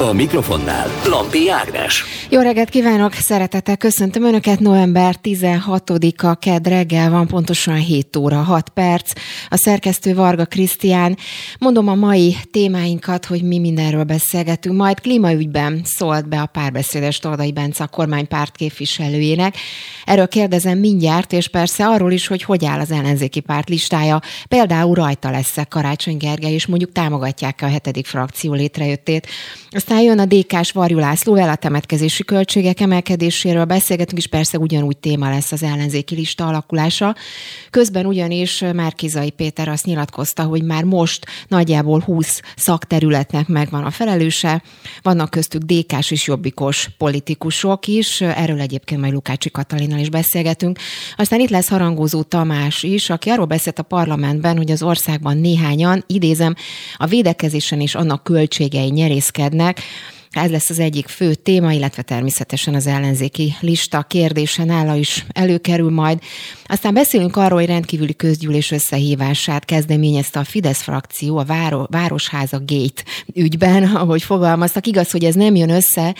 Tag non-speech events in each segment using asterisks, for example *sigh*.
A mikrofonnál Lampi Ágnes. Jó reggelt kívánok, szeretettel köszöntöm Önöket. November 16-a kedd reggel van, pontosan 7 óra 6 perc. A szerkesztő Varga Krisztián. Mondom a mai témáinkat, hogy mi mindenről beszélgetünk. Majd klímaügyben szólt be a párbeszédes Tordai Bence a kormánypárt képviselőjének. Erről kérdezem mindjárt, és persze arról is, hogy hogy áll az ellenzéki párt listája. Például rajta lesz-e Karácsony Gergely, és mondjuk támogatják-e a hetedik frakció létrejöttét. Aztán jön a DK-s Varjú László, a temetkezési költségek emelkedéséről beszélgetünk, és persze ugyanúgy téma lesz az ellenzéki lista alakulása. Közben ugyanis Márkizai Péter azt nyilatkozta, hogy már most nagyjából 20 szakterületnek megvan a felelőse, vannak köztük DK-s és jobbikos politikusok is, erről egyébként majd Lukácsi Katalinnal is beszélgetünk. Aztán itt lesz harangozó Tamás is, aki arról beszélt a parlamentben, hogy az országban néhányan, idézem, a védekezésen és annak költségei nyerészkednek, ez lesz az egyik fő téma, illetve természetesen az ellenzéki lista kérdése nála is előkerül majd. Aztán beszélünk arról, hogy rendkívüli közgyűlés összehívását kezdeményezte a Fidesz frakció a Váro- Városháza Gate ügyben, ahogy fogalmaztak. Igaz, hogy ez nem jön össze,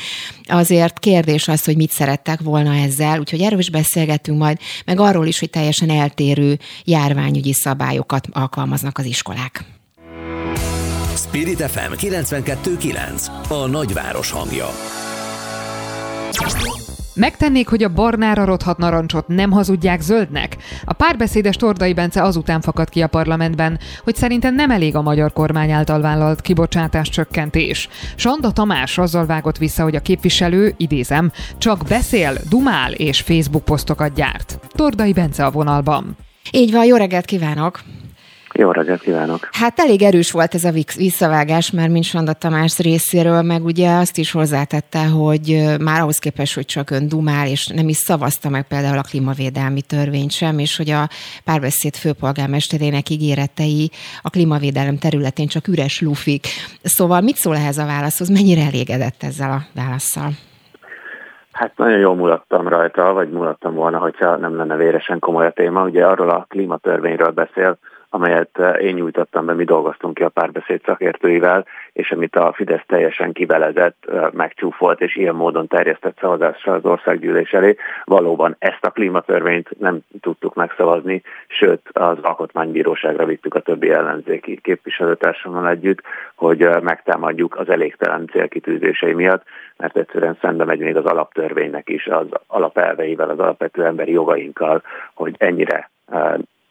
azért kérdés az, hogy mit szerettek volna ezzel, úgyhogy erről is beszélgetünk majd, meg arról is, hogy teljesen eltérő járványügyi szabályokat alkalmaznak az iskolák. Spirit FM 92.9 A nagyváros hangja. Megtennék, hogy a barnára rothat narancsot nem hazudják zöldnek? A párbeszédes Tordai Bence azután fakadt ki a parlamentben, hogy szerintem nem elég a magyar kormány által vállalt kibocsátás csökkentés. Sanda Tamás azzal vágott vissza, hogy a képviselő, idézem, csak beszél, dumál és Facebook posztokat gyárt. Tordai Bence a vonalban. Így van, jó reggelt kívánok! Jó reggelt kívánok! Hát elég erős volt ez a visszavágás már, mint Sanda Tamás részéről, meg ugye azt is hozzátette, hogy már ahhoz képest, hogy csak ön dumál, és nem is szavazta meg például a klímavédelmi törvényt sem, és hogy a párbeszéd főpolgármesterének ígéretei a klímavédelem területén csak üres lufik. Szóval mit szól ehhez a válaszhoz? Mennyire elégedett ezzel a válaszsal? Hát nagyon jól mulattam rajta, vagy mulattam volna, hogyha nem lenne véresen komoly a téma. Ugye arról a klímatörvényről beszél, amelyet eh, én nyújtottam be, mi dolgoztunk ki a párbeszéd szakértőivel, és amit a Fidesz teljesen kivelezett, eh, megcsúfolt és ilyen módon terjesztett szavazásra az országgyűlés elé. Valóban ezt a klímatörvényt nem tudtuk megszavazni, sőt az alkotmánybíróságra vittük a többi ellenzéki képviselőtársammal együtt, hogy eh, megtámadjuk az elégtelen célkitűzései miatt, mert egyszerűen szembe megy még az alaptörvénynek is, az alapelveivel, az alapvető emberi jogainkkal, hogy ennyire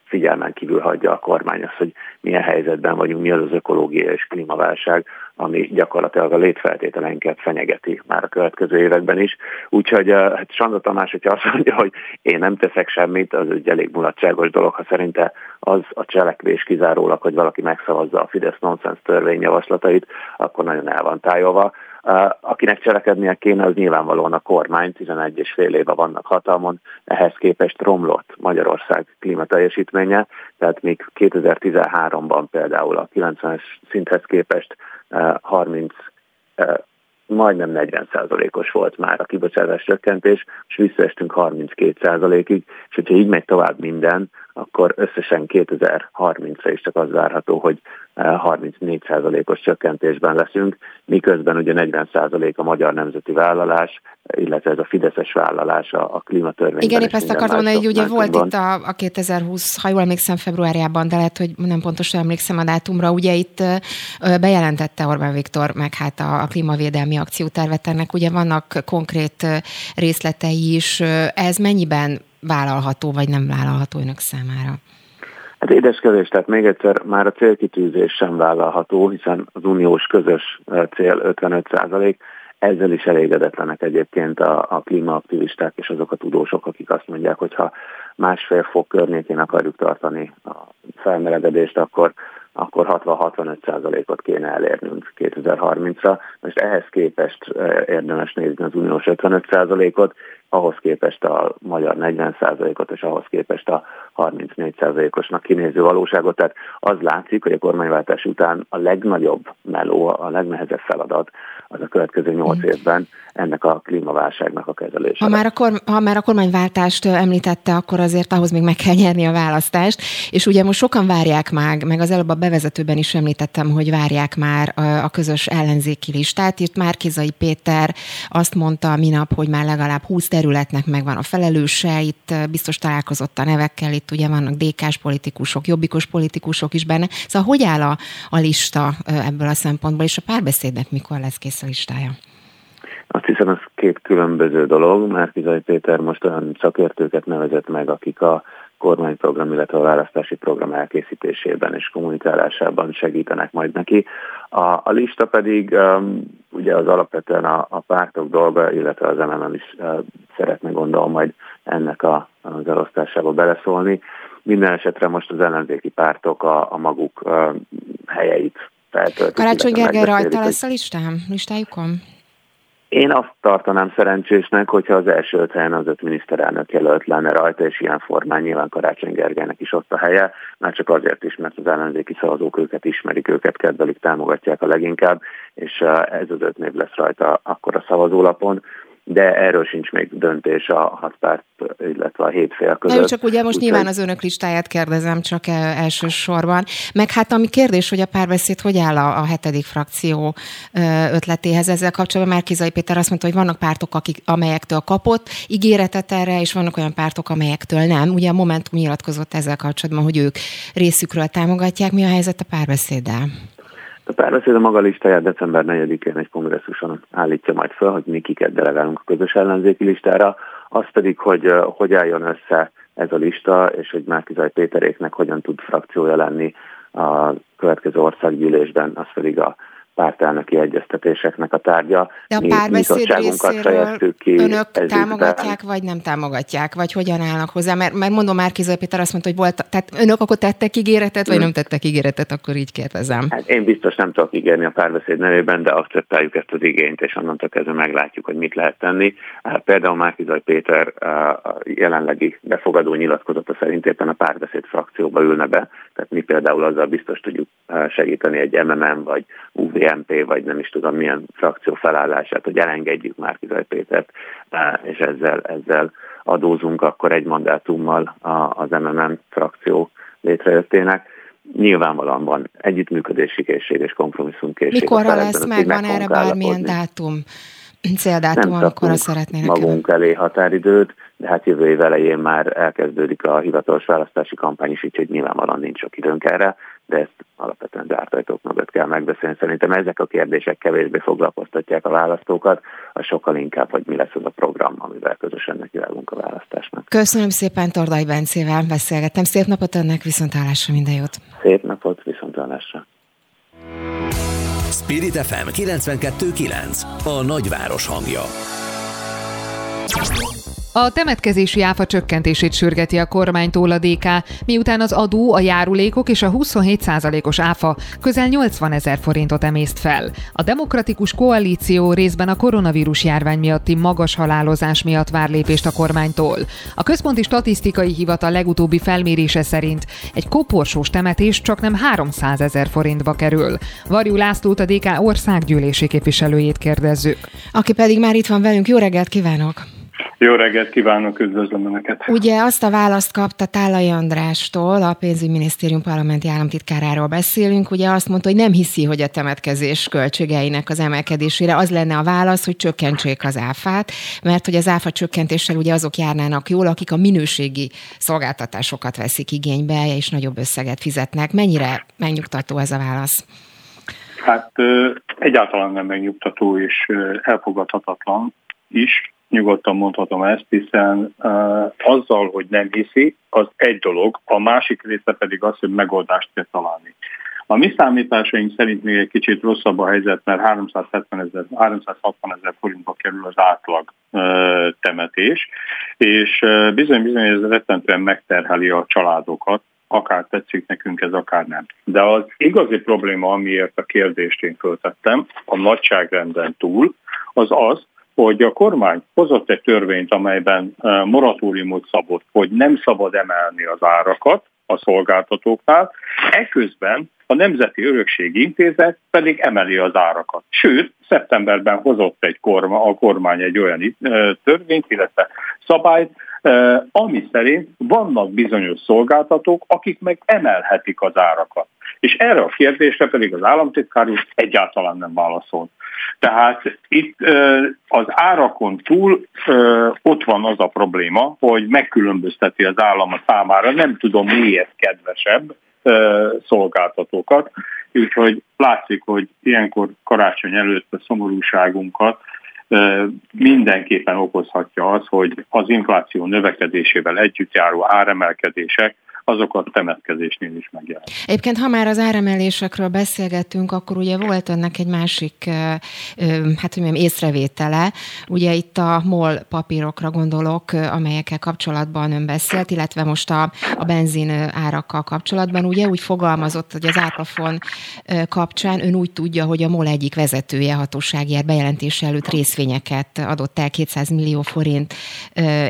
figyelmen kívül hagyja a kormány azt, hogy milyen helyzetben vagyunk, mi az az ökológia és klímaválság, ami gyakorlatilag a létfeltételeinket fenyegeti már a következő években is. Úgyhogy eh, hát Sanda Tamás, hogyha azt mondja, hogy én nem teszek semmit, az egy elég mulatságos dolog, ha szerinte az a cselekvés kizárólag, hogy valaki megszavazza a Fidesz nonsens törvényjavaslatait, akkor nagyon el van tájolva. Akinek cselekednie kéne, az nyilvánvalóan a kormány, 11 és fél éve vannak hatalmon, ehhez képest romlott Magyarország klímateljesítménye, tehát még 2013-ban például a 90-es szinthez képest 30 majdnem 40%-os volt már a kibocsátás csökkentés, és visszaestünk 32%-ig, és hogyha így megy tovább minden, akkor összesen 2030-ra is csak az várható, hogy 34%-os csökkentésben leszünk, miközben ugye 40% a magyar nemzeti vállalás, illetve ez a fideszes vállalás a, a klímatörvényben. Igen, épp ezt akartam mondani, hogy ugye volt itt a, a 2020, ha jól emlékszem, februárjában, de lehet, hogy nem pontosan emlékszem a dátumra, ugye itt bejelentette Orbán Viktor meg hát a, a klímavédelmi akciótervet ennek, ugye vannak konkrét részletei is, ez mennyiben vállalható, vagy nem vállalható önök számára? Hát édeskedés, tehát még egyszer már a célkitűzés sem vállalható, hiszen az uniós közös cél 55 százalék, ezzel is elégedetlenek egyébként a, a klímaaktivisták és azok a tudósok, akik azt mondják, hogy ha másfél fok környékén akarjuk tartani a felmelegedést, akkor akkor 60-65 százalékot kéne elérnünk 2030-ra. Most ehhez képest eh, érdemes nézni az uniós 55 százalékot, ahhoz képest a magyar 40%-ot, és ahhoz képest a 34%-osnak kinéző valóságot. Tehát az látszik, hogy a kormányváltás után a legnagyobb meló, a legnehezebb feladat az a következő nyolc mm. évben ennek a klímaválságnak a kezelése. Ha már a, korm- ha már a kormányváltást említette, akkor azért ahhoz még meg kell nyerni a választást, és ugye most sokan várják már, meg az előbb a bevezetőben is említettem, hogy várják már a közös ellenzéki listát. Itt már Kizai Péter azt mondta minap, hogy már legalább 20 területnek megvan a felelőse, itt biztos találkozott a nevekkel, itt ugye vannak DK-s politikusok, jobbikos politikusok is benne. Szóval hogy áll a, a lista ebből a szempontból, és a párbeszédnek mikor lesz kész a listája? Azt hiszem, ez két különböző dolog. mert Kizaj Péter most olyan szakértőket nevezett meg, akik a kormányprogram, illetve a választási program elkészítésében és kommunikálásában segítenek majd neki. A, a lista pedig um, ugye az alapvetően a, a pártok dolga, illetve az MMM is uh, szeretne gondolom majd ennek a, az elosztásába beleszólni. Minden esetre most az ellenzéki pártok a, a maguk uh, helyeit feltöltik. Karácsony Gergely rajta lesz a listám, listájukon? Én azt tartanám szerencsésnek, hogyha az első öt helyen az öt miniszterelnök jelölt lenne rajta, és ilyen formán nyilván Karácsony Gergelynek is ott a helye, már csak azért is, mert az ellenzéki szavazók őket ismerik, őket kedvelik, támogatják a leginkább, és ez az öt név lesz rajta akkor a szavazólapon de erről sincs még döntés a hat párt, illetve a hét fél között. Nem, csak ugye most Úgy nyilván az önök listáját kérdezem csak elsősorban. Meg hát ami kérdés, hogy a párbeszéd hogy áll a, a hetedik frakció ötletéhez ezzel kapcsolatban. Már Kizai Péter azt mondta, hogy vannak pártok, akik, amelyektől kapott ígéretet erre, és vannak olyan pártok, amelyektől nem. Ugye a Momentum nyilatkozott ezzel kapcsolatban, hogy ők részükről támogatják. Mi a helyzet a párbeszéddel? A párbeszéd a maga listáját december 4-én egy kongresszuson állítja majd föl, hogy mi kiket delegálunk a közös ellenzéki listára, az pedig, hogy hogy álljon össze ez a lista, és hogy Márkizaj Péteréknek hogyan tud frakciója lenni a következő országgyűlésben, az pedig a pártelnöki egyeztetéseknek a tárgya. De a párbeszéd részéről ki önök támogatják, vagy nem támogatják, vagy hogyan állnak hozzá? Mert, mert mondom, már Kizai Péter azt mondta, hogy volt, tehát önök akkor tettek ígéretet, vagy hmm. nem tettek ígéretet, akkor így kérdezem. Hát én biztos nem tudok ígérni a párbeszéd nevében, de akceptáljuk ezt az igényt, és onnantól kezdve meglátjuk, hogy mit lehet tenni. Hát például Márkizaj Péter a jelenlegi befogadó nyilatkozata szerint éppen a párbeszéd frakcióba ülne be, tehát mi például azzal biztos tudjuk segíteni egy MMM vagy UVM DNP, vagy nem is tudom milyen frakció felállását, hogy elengedjük már Kizaj Pétert, és ezzel, ezzel adózunk akkor egy mandátummal az MMM frakció létrejöttének. Nyilvánvalóan van együttműködési készség és kompromisszumkészség. Mikorra lesz, meg van erre bármilyen dátum? céldátum, amikor szeretnének magunk elé határidőt, de hát jövő év elején már elkezdődik a hivatalos választási kampány is, úgyhogy nyilvánvalóan nincs sok időnk erre, de ezt alapvetően zárt ajtók mögött kell megbeszélni. Szerintem ezek a kérdések kevésbé foglalkoztatják a választókat, a sokkal inkább, hogy mi lesz az a program, amivel közösen nekivágunk a választásnak. Köszönöm szépen Tordai Bencével beszélgettem. Szép napot önnek, viszontlátásra minden jót! Szép napot, viszontlátásra! Spirit FM 92.9 A nagyváros hangja a temetkezési áfa csökkentését sürgeti a kormánytól a DK, miután az adó, a járulékok és a 27%-os áfa közel 80 ezer forintot emészt fel. A demokratikus koalíció részben a koronavírus járvány miatti magas halálozás miatt vár lépést a kormánytól. A Központi Statisztikai Hivatal legutóbbi felmérése szerint egy koporsós temetés csak nem 300 ezer forintba kerül. Varjú Lászlót a DK országgyűlési képviselőjét kérdezzük. Aki pedig már itt van velünk, jó reggelt kívánok! Jó reggelt kívánok, üdvözlöm Önöket! Ugye azt a választ kapta Tálai Andrástól, a pénzügyminisztérium parlamenti államtitkáráról beszélünk, ugye azt mondta, hogy nem hiszi, hogy a temetkezés költségeinek az emelkedésére az lenne a válasz, hogy csökkentsék az áfát, mert hogy az áfa csökkentéssel ugye azok járnának jól, akik a minőségi szolgáltatásokat veszik igénybe, és nagyobb összeget fizetnek. Mennyire megnyugtató ez a válasz? Hát egyáltalán nem megnyugtató és elfogadhatatlan is nyugodtan mondhatom ezt, hiszen uh, azzal, hogy nem hiszi, az egy dolog, a másik része pedig az, hogy megoldást kell találni. A mi számításaink szerint még egy kicsit rosszabb a helyzet, mert 370 ezer, 360 ezer forintba kerül az átlag uh, temetés, és bizony-bizony ez rettentően megterheli a családokat, akár tetszik nekünk ez, akár nem. De az igazi probléma, amiért a kérdést én föltettem, a nagyságrenden túl, az az, hogy a kormány hozott egy törvényt, amelyben e, moratóriumot szabott, hogy nem szabad emelni az árakat a szolgáltatóknál, eközben a Nemzeti Örökségi Intézet pedig emeli az árakat. Sőt, szeptemberben hozott egy korma, a kormány egy olyan törvényt, illetve szabályt, ami szerint vannak bizonyos szolgáltatók, akik meg emelhetik az árakat. És erre a kérdésre pedig az államtitkár úr egyáltalán nem válaszolt. Tehát itt az árakon túl ott van az a probléma, hogy megkülönbözteti az állam a számára, nem tudom miért kedvesebb szolgáltatókat, úgyhogy látszik, hogy ilyenkor karácsony előtt a szomorúságunkat mindenképpen okozhatja az, hogy az infláció növekedésével együtt járó áremelkedések azokat temetkezésnél is megjelen. Egyébként, ha már az áremelésekről beszélgettünk, akkor ugye volt ennek egy másik, hát hogy mondjam, észrevétele. Ugye itt a MOL papírokra gondolok, amelyekkel kapcsolatban ön beszélt, illetve most a, a benzin árakkal kapcsolatban. Ugye úgy fogalmazott, hogy az árplafon kapcsán ön úgy tudja, hogy a MOL egyik vezetője hatóságjár bejelentése előtt részvényeket adott el 200 millió forint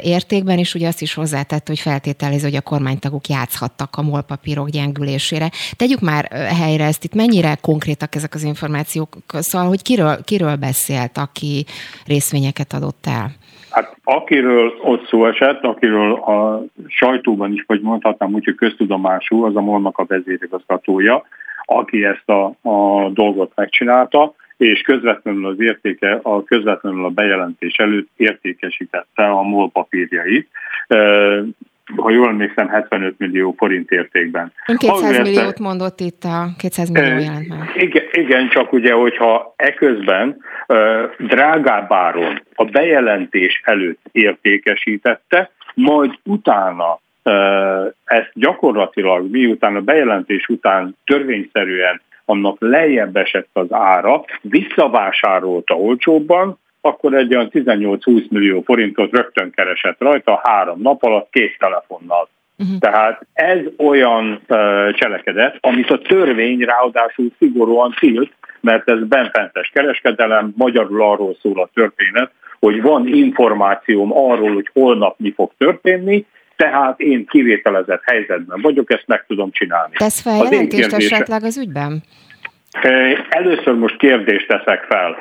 értékben, és ugye azt is hozzátett, hogy feltételező, hogy a kormánytagok jár játszhattak a molpapírok gyengülésére. Tegyük már helyre ezt, itt mennyire konkrétak ezek az információk, szóval, hogy kiről, kiről beszélt, aki részvényeket adott el? Hát akiről ott szó esett, akiről a sajtóban is, vagy mondhatnám úgy, hogy köztudomású, az a molnak a vezérigazgatója, aki ezt a, a dolgot megcsinálta, és közvetlenül az értéke, a közvetlenül a bejelentés előtt értékesítette a MOL papírjait ha jól emlékszem, 75 millió forint értékben. Ön 200 ha milliót ezt, mondott itt, a 200 millió jelent meg. Igen, igen, csak ugye, hogyha eközben drágább áron a bejelentés előtt értékesítette, majd utána ezt gyakorlatilag miután a bejelentés után törvényszerűen annak lejjebb esett az ára, visszavásárolta olcsóbban, akkor egy olyan 18-20 millió forintot rögtön keresett rajta három nap alatt két telefonnal. Uh-huh. Tehát ez olyan uh, cselekedet, amit a törvény ráadásul szigorúan tilt, mert ez benfentes kereskedelem, magyarul arról szól a történet, hogy van információm arról, hogy holnap mi fog történni, tehát én kivételezett helyzetben vagyok, ezt meg tudom csinálni. Tesz feljelentést esetleg az ügyben? Először most kérdést teszek fel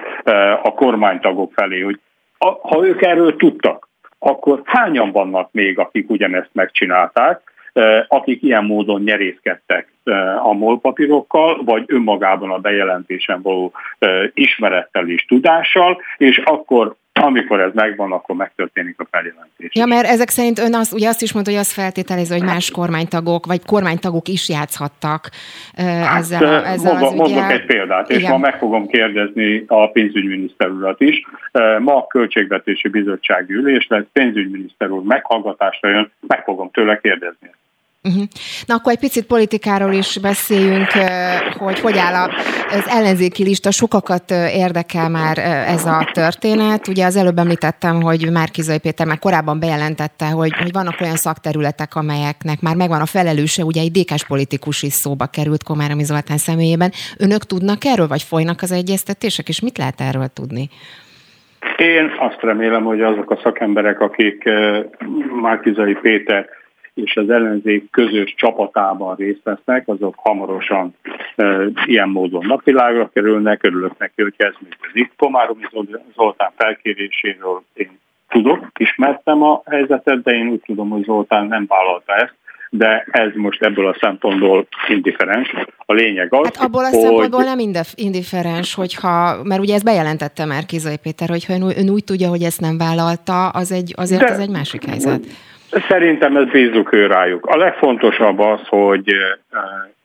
a kormánytagok felé, hogy ha ők erről tudtak, akkor hányan vannak még, akik ugyanezt megcsinálták, akik ilyen módon nyerészkedtek a MOL papírokkal, vagy önmagában a bejelentésen való ismerettel és tudással, és akkor amikor ez megvan, akkor megtörténik a feljelentés. Ja, mert ezek szerint ön azt, ugye azt is mondta, hogy azt feltételező, hogy más kormánytagok, vagy kormánytagok is játszhattak hát, ezzel, a, ezzel mondom, az Mondok egy példát, Igen. és ma meg fogom kérdezni a pénzügyminiszter urat is. Ma a Költségvetési Bizottsági Ülés lesz, pénzügyminiszter úr meghallgatásra jön, meg fogom tőle kérdezni. Uh-huh. Na akkor egy picit politikáról is beszéljünk, hogy hogy áll az ellenzéki lista. Sokakat érdekel már ez a történet. Ugye az előbb említettem, hogy Márkizai Péter már korábban bejelentette, hogy, hogy vannak olyan szakterületek, amelyeknek már megvan a felelőse, ugye egy dékás politikus is szóba került Komáromi Zoltán személyében. Önök tudnak erről, vagy folynak az egyeztetések, és mit lehet erről tudni? Én azt remélem, hogy azok a szakemberek, akik Márkizai Péter és az ellenzék közös csapatában részt vesznek, azok hamarosan e, ilyen módon napvilágra kerülnek. Örülök neki, hogy ez működik. Komáromi Zoltán felkéréséről én tudok, ismertem a helyzetet, de én úgy tudom, hogy Zoltán nem vállalta ezt, de ez most ebből a szempontból indiferens. A lényeg az, Hát abból a hogy... szempontból nem indiferens, hogyha, mert ugye ezt bejelentette már Kizai Péter, hogy ön, ön úgy tudja, hogy ezt nem vállalta, az egy, azért de, ez egy másik helyzet. Szerintem ez bízzuk ő rájuk. A legfontosabb az, hogy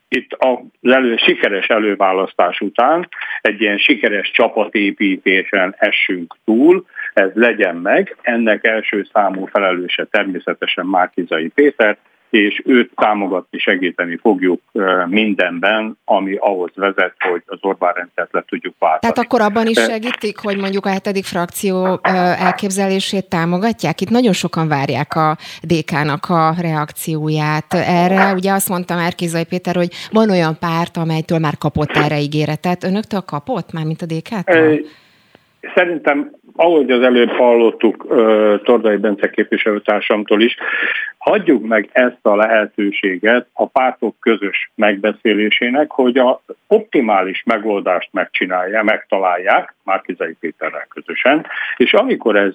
itt az elő, sikeres előválasztás után egy ilyen sikeres csapatépítésen essünk túl, ez legyen meg. Ennek első számú felelőse természetesen Márkizai Péter, és őt támogatni, segíteni fogjuk mindenben, ami ahhoz vezet, hogy az Orbán rendszert le tudjuk váltani. Tehát akkor abban is segítik, hogy mondjuk a hetedik frakció elképzelését támogatják? Itt nagyon sokan várják a DK-nak a reakcióját erre. Ugye azt mondta már Kizai Péter, hogy van olyan párt, amelytől már kapott erre ígéretet. Önöktől kapott, már mint a DK-től? Szerintem ahogy az előbb hallottuk Tordai Bence képviselőtársamtól is, hagyjuk meg ezt a lehetőséget a pártok közös megbeszélésének, hogy a optimális megoldást megcsinálják, megtalálják, Márkizai Péterrel közösen, és amikor, ez,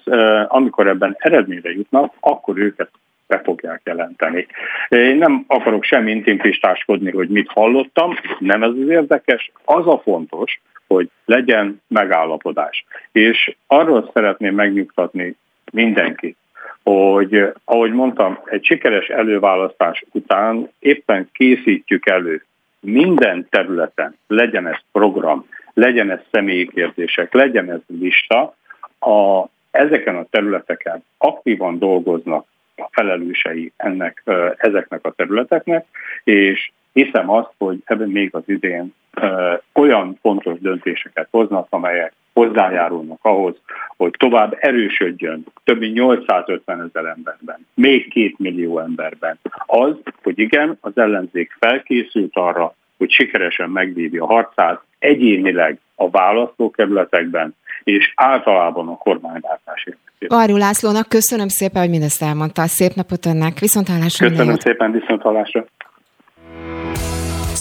amikor ebben eredményre jutnak, akkor őket be fogják jelenteni. Én nem akarok sem intimpistáskodni, hogy mit hallottam, nem ez az érdekes, az a fontos, hogy legyen megállapodás. És arról szeretném megnyugtatni mindenkit, hogy ahogy mondtam, egy sikeres előválasztás után éppen készítjük elő minden területen, legyen ez program, legyen ez személyi kérdések, legyen ez lista, a, ezeken a területeken aktívan dolgoznak a felelősei ennek, ezeknek a területeknek, és hiszem azt, hogy ebben még az idén olyan fontos döntéseket hoznak, amelyek hozzájárulnak ahhoz, hogy tovább erősödjön több mint 850 ezer emberben, még két millió emberben. Az, hogy igen, az ellenzék felkészült arra, hogy sikeresen megvívja a harcát egyénileg a választókerületekben, és általában a kormányváltás érdekében. Varjú Lászlónak köszönöm szépen, hogy mindezt elmondta. Szép napot önnek, viszontlátásra. Köszönöm szépen, viszontlátásra.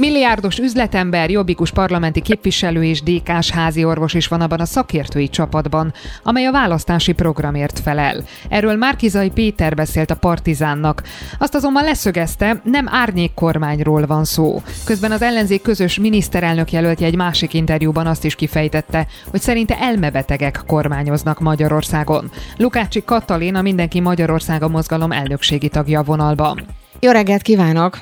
Milliárdos üzletember, jobbikus parlamenti képviselő és DK-s házi orvos is van abban a szakértői csapatban, amely a választási programért felel. Erről Márkizai Péter beszélt a Partizánnak. Azt azonban leszögezte, nem árnyék kormányról van szó. Közben az ellenzék közös miniszterelnök jelöltje egy másik interjúban azt is kifejtette, hogy szerinte elmebetegek kormányoznak Magyarországon. Lukácsi Katalin a Mindenki Magyarországa mozgalom elnökségi tagja a vonalban. Jó reggelt kívánok!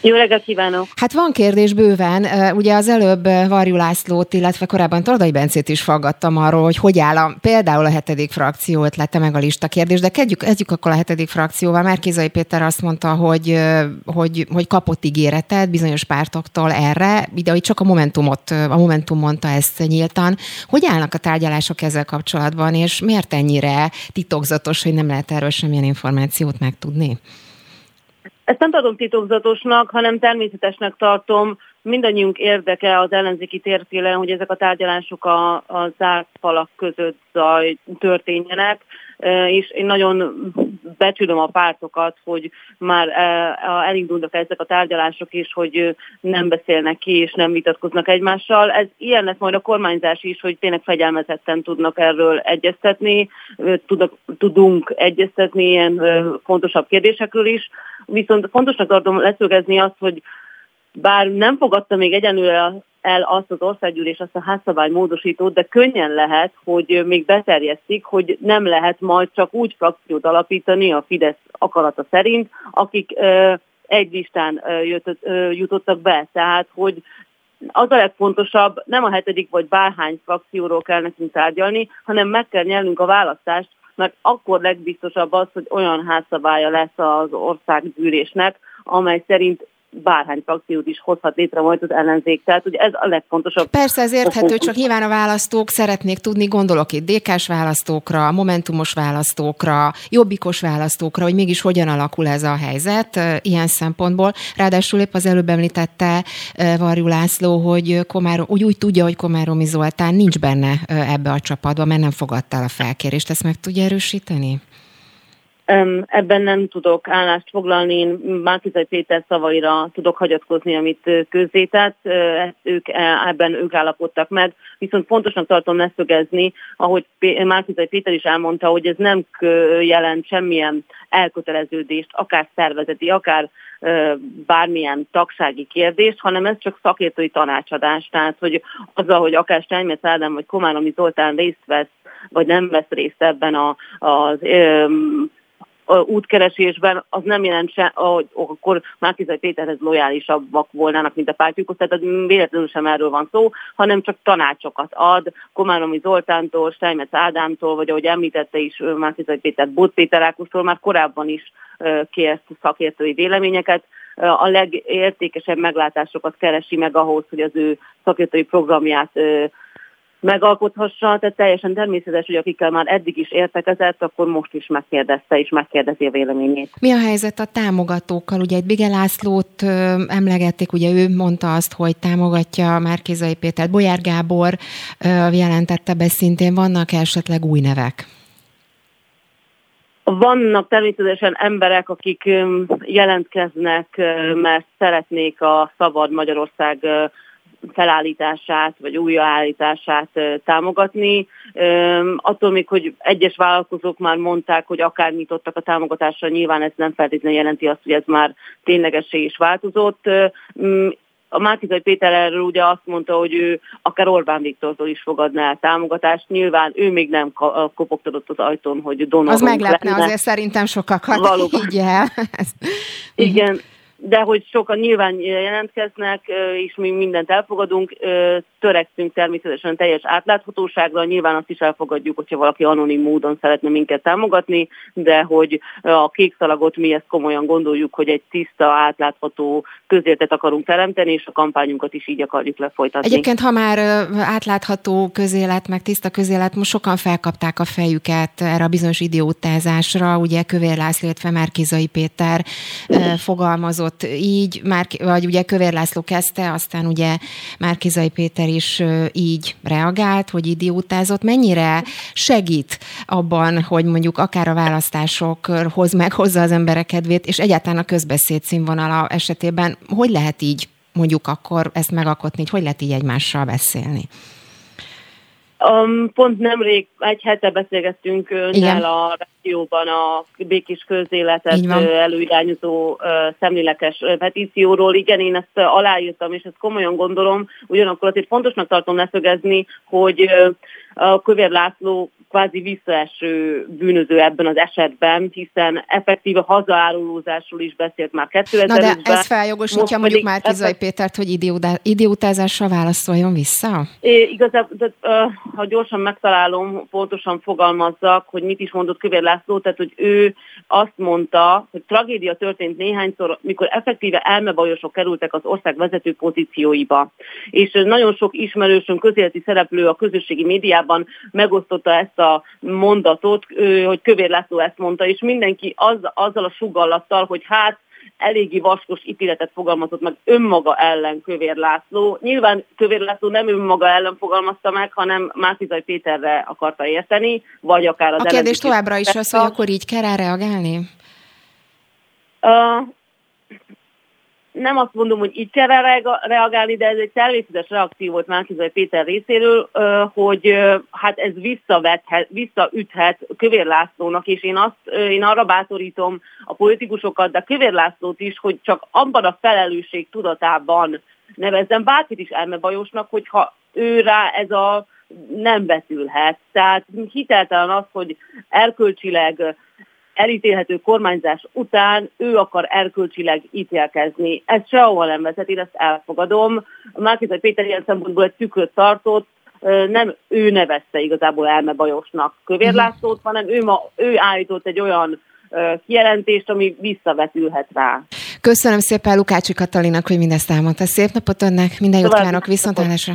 Jó reggelt kívánok! Hát van kérdés bőven. Ugye az előbb Varjú Lászlót, illetve korábban Tordai Bencét is faggattam arról, hogy hogy áll a, például a hetedik frakció ötlete meg a lista kérdés, de kezdjük, kezdjük akkor a hetedik frakcióval. Mert Kizai Péter azt mondta, hogy, hogy, hogy kapott ígéretet bizonyos pártoktól erre, de hogy csak a Momentumot, a Momentum mondta ezt nyíltan. Hogy állnak a tárgyalások ezzel kapcsolatban, és miért ennyire titokzatos, hogy nem lehet erről semmilyen információt megtudni? Ezt nem tartom titokzatosnak, hanem természetesnek tartom. Mindannyiunk érdeke az ellenzéki térfélen, hogy ezek a tárgyalások a, a zárt falak között zaj, történjenek, és én nagyon becsülöm a pártokat, hogy már elindulnak ezek a tárgyalások is, hogy nem beszélnek ki és nem vitatkoznak egymással. Ez ilyen lesz majd a kormányzás is, hogy tényleg fegyelmezetten tudnak erről egyeztetni, tudunk egyeztetni ilyen fontosabb kérdésekről is. Viszont fontosnak tartom leszögezni azt, hogy bár nem fogadta még egyenlőre el azt az országgyűlés, azt a házszabály módosítót, de könnyen lehet, hogy még beterjesztik, hogy nem lehet majd csak úgy frakciót alapítani a Fidesz akarata szerint, akik egy listán jutottak be. Tehát, hogy az a legfontosabb, nem a hetedik vagy bárhány frakcióról kell nekünk tárgyalni, hanem meg kell nyernünk a választást, mert akkor legbiztosabb az, hogy olyan házszabálya lesz az országgyűlésnek, amely szerint bárhány frakciót is hozhat létre majd az ellenzék. Tehát hogy ez a legfontosabb. Persze ez érthető, csak nyilván a választók szeretnék tudni, gondolok itt DK-s választókra, momentumos választókra, jobbikos választókra, hogy mégis hogyan alakul ez a helyzet ilyen szempontból. Ráadásul épp az előbb említette Varjú László, hogy Komárom, úgy, úgy tudja, hogy Komáromi Zoltán nincs benne ebbe a csapatba, mert nem fogadta el a felkérést. Ezt meg tudja erősíteni? Ebben nem tudok állást foglalni, én Márkizai Péter szavaira tudok hagyatkozni, amit közzétett, ők, e, ebben ők állapodtak meg, viszont fontosnak tartom leszögezni, ahogy Márkizai Péter is elmondta, hogy ez nem jelent semmilyen elköteleződést, akár szervezeti, akár bármilyen tagsági kérdést, hanem ez csak szakértői tanácsadás. Tehát, hogy azzal, hogy akár Steinmetz Ádám vagy Komáromi Zoltán részt vesz, vagy nem vesz részt ebben a, az útkeresésben, az nem jelent se, hogy akkor Márkizai Péterhez lojálisabbak volnának, mint a pártjukhoz, tehát véletlenül sem erről van szó, hanem csak tanácsokat ad Komáromi Zoltántól, Steinmetz Ádámtól, vagy ahogy említette is Márkizai Péter, Bot Péter Ákostól már korábban is kért szakértői véleményeket, a legértékesebb meglátásokat keresi meg ahhoz, hogy az ő szakértői programját megalkothassa, tehát teljesen természetes, hogy akikkel már eddig is értekezett, akkor most is megkérdezte és megkérdezi a véleményét. Mi a helyzet a támogatókkal? Ugye egy Bige Lászlót ö, emlegették, ugye ő mondta azt, hogy támogatja Márkizai Péter. Bolyár Gábor ö, jelentette be szintén, vannak esetleg új nevek? Vannak természetesen emberek, akik jelentkeznek, mert szeretnék a Szabad Magyarország felállítását vagy újraállítását támogatni. Attól még, hogy egyes vállalkozók már mondták, hogy akár nyitottak a támogatásra, nyilván ez nem feltétlenül jelenti azt, hogy ez már ténylegessé is változott a Márkizai Péter erről ugye azt mondta, hogy ő akár Orbán Viktortól is fogadná el támogatást. Nyilván ő még nem kopogtatott az ajtón, hogy donorunk Az meglepne lenne. azért szerintem sokakat. Valóban. Így el. *laughs* Igen, de hogy sokan nyilván jelentkeznek, és mi mindent elfogadunk, törekszünk természetesen teljes átláthatóságra, nyilván azt is elfogadjuk, hogyha valaki anonim módon szeretne minket támogatni, de hogy a kék szalagot mi ezt komolyan gondoljuk, hogy egy tiszta, átlátható közértet akarunk teremteni, és a kampányunkat is így akarjuk lefolytatni. Egyébként, ha már átlátható közélet, meg tiszta közélet, most sokan felkapták a fejüket erre a bizonyos idiótázásra, ugye Kövér László, illetve Márkizai Péter fogalmazott így, már, vagy ugye Kövér László kezdte, aztán ugye Márkizai Péter is így reagált, hogy idiótázott. Mennyire segít abban, hogy mondjuk akár a választásokhoz meghozza az emberek kedvét, és egyáltalán a közbeszéd színvonala esetében hogy lehet így mondjuk akkor ezt megalkotni, hogy hogy lehet így egymással beszélni? Um, pont nemrég egy hete beszélgettünk önnel a rádióban a békés közéletet előirányozó szemlélekes petícióról. Igen, én ezt aláírtam, és ezt komolyan gondolom. Ugyanakkor azért fontosnak tartom leszögezni, hogy a Kövér László kvázi visszaeső bűnöző ebben az esetben, hiszen effektíve hazaárulózásról is beszélt már 2000 Na de ez feljogosítja mondjuk már Kizaj ebben... Pétert, hogy idiótázással válaszoljon vissza? É, igazából, de, ha gyorsan megtalálom, pontosan fogalmazzak, hogy mit is mondott Kövér László, tehát hogy ő azt mondta, hogy tragédia történt néhányszor, mikor effektíve elmebajosok kerültek az ország vezető pozícióiba. És nagyon sok ismerősöm, közéleti szereplő a közösségi médiában megosztotta ezt a mondatot, hogy Kövér László ezt mondta, és mindenki az, azzal a sugallattal, hogy hát eléggé vaskos ítéletet fogalmazott meg önmaga ellen Kövér László. Nyilván Kövér László nem önmaga ellen fogalmazta meg, hanem Mászizaj Péterre akarta érteni, vagy akár az A kérdés továbbra is az, hogy akkor így kell rá reagálni? Uh, nem azt mondom, hogy így kell reagálni, de ez egy természetes reakció volt Márkizai Péter részéről, hogy hát ez visszavethet, visszaüthet Kövér Lászlónak, és én, azt, én arra bátorítom a politikusokat, de Kövér Lászlót is, hogy csak abban a felelősség tudatában nevezzen bárkit is elmebajosnak, hogyha ő rá ez a nem betülhet. Tehát hiteltelen az, hogy erkölcsileg elítélhető kormányzás után ő akar erkölcsileg ítélkezni. Ez sehova nem vezet, én ezt elfogadom. Márkizai Péter ilyen szempontból egy tükröt tartott, nem ő nevezte igazából Elme Bajosnak Kövér mhm. Lászlót, hanem ő, ma, ő állított egy olyan kijelentést, ami visszavetülhet rá. Köszönöm szépen Lukácsi Katalinak, hogy mindezt elmondta. Szép napot önnek, minden jót kívánok, viszontlátásra!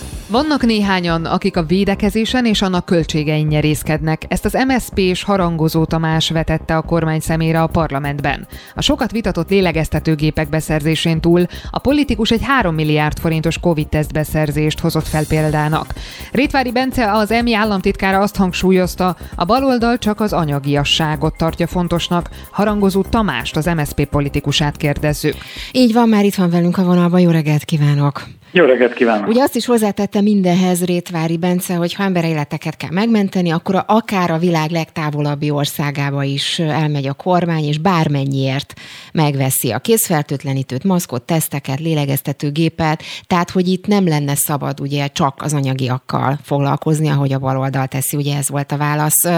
Vannak néhányan, akik a védekezésen és annak költségein nyerészkednek. Ezt az MSP és harangozó Tamás vetette a kormány szemére a parlamentben. A sokat vitatott lélegeztetőgépek beszerzésén túl a politikus egy 3 milliárd forintos Covid-teszt beszerzést hozott fel példának. Rétvári Bence az EMI államtitkára azt hangsúlyozta, a baloldal csak az anyagiasságot tartja fontosnak. Harangozó Tamást, az MSP politikusát kérdezzük. Így van, már itt van velünk a vonalban. Jó reggelt kívánok! Jó reggelt kívánok! Ugye azt is hozzátette mindenhez Rétvári Bence, hogy ha emberéleteket kell megmenteni, akkor akár a világ legtávolabbi országába is elmegy a kormány, és bármennyiért megveszi a készfertőtlenítőt, maszkot, teszteket, lélegeztető gépet, tehát hogy itt nem lenne szabad ugye csak az anyagiakkal foglalkozni, ahogy a baloldal teszi, ugye ez volt a válasz.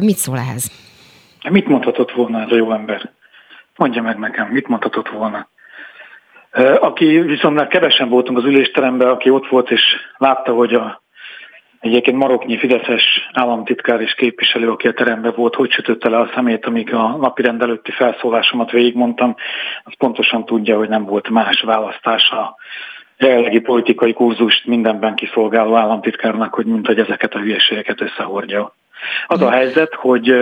Mit szól ehhez? Mit mondhatott volna ez a jó ember? Mondja meg nekem, mit mondhatott volna? Aki viszont kevesen voltunk az ülésteremben, aki ott volt és látta, hogy a Egyébként Maroknyi Fideszes államtitkár és képviselő, aki a teremben volt, hogy sütötte le a szemét, amíg a napirend előtti felszólásomat végigmondtam, az pontosan tudja, hogy nem volt más választása jelenlegi politikai kurzust mindenben kiszolgáló államtitkárnak, hogy mint hogy ezeket a hülyeségeket összehordja. Az a helyzet, hogy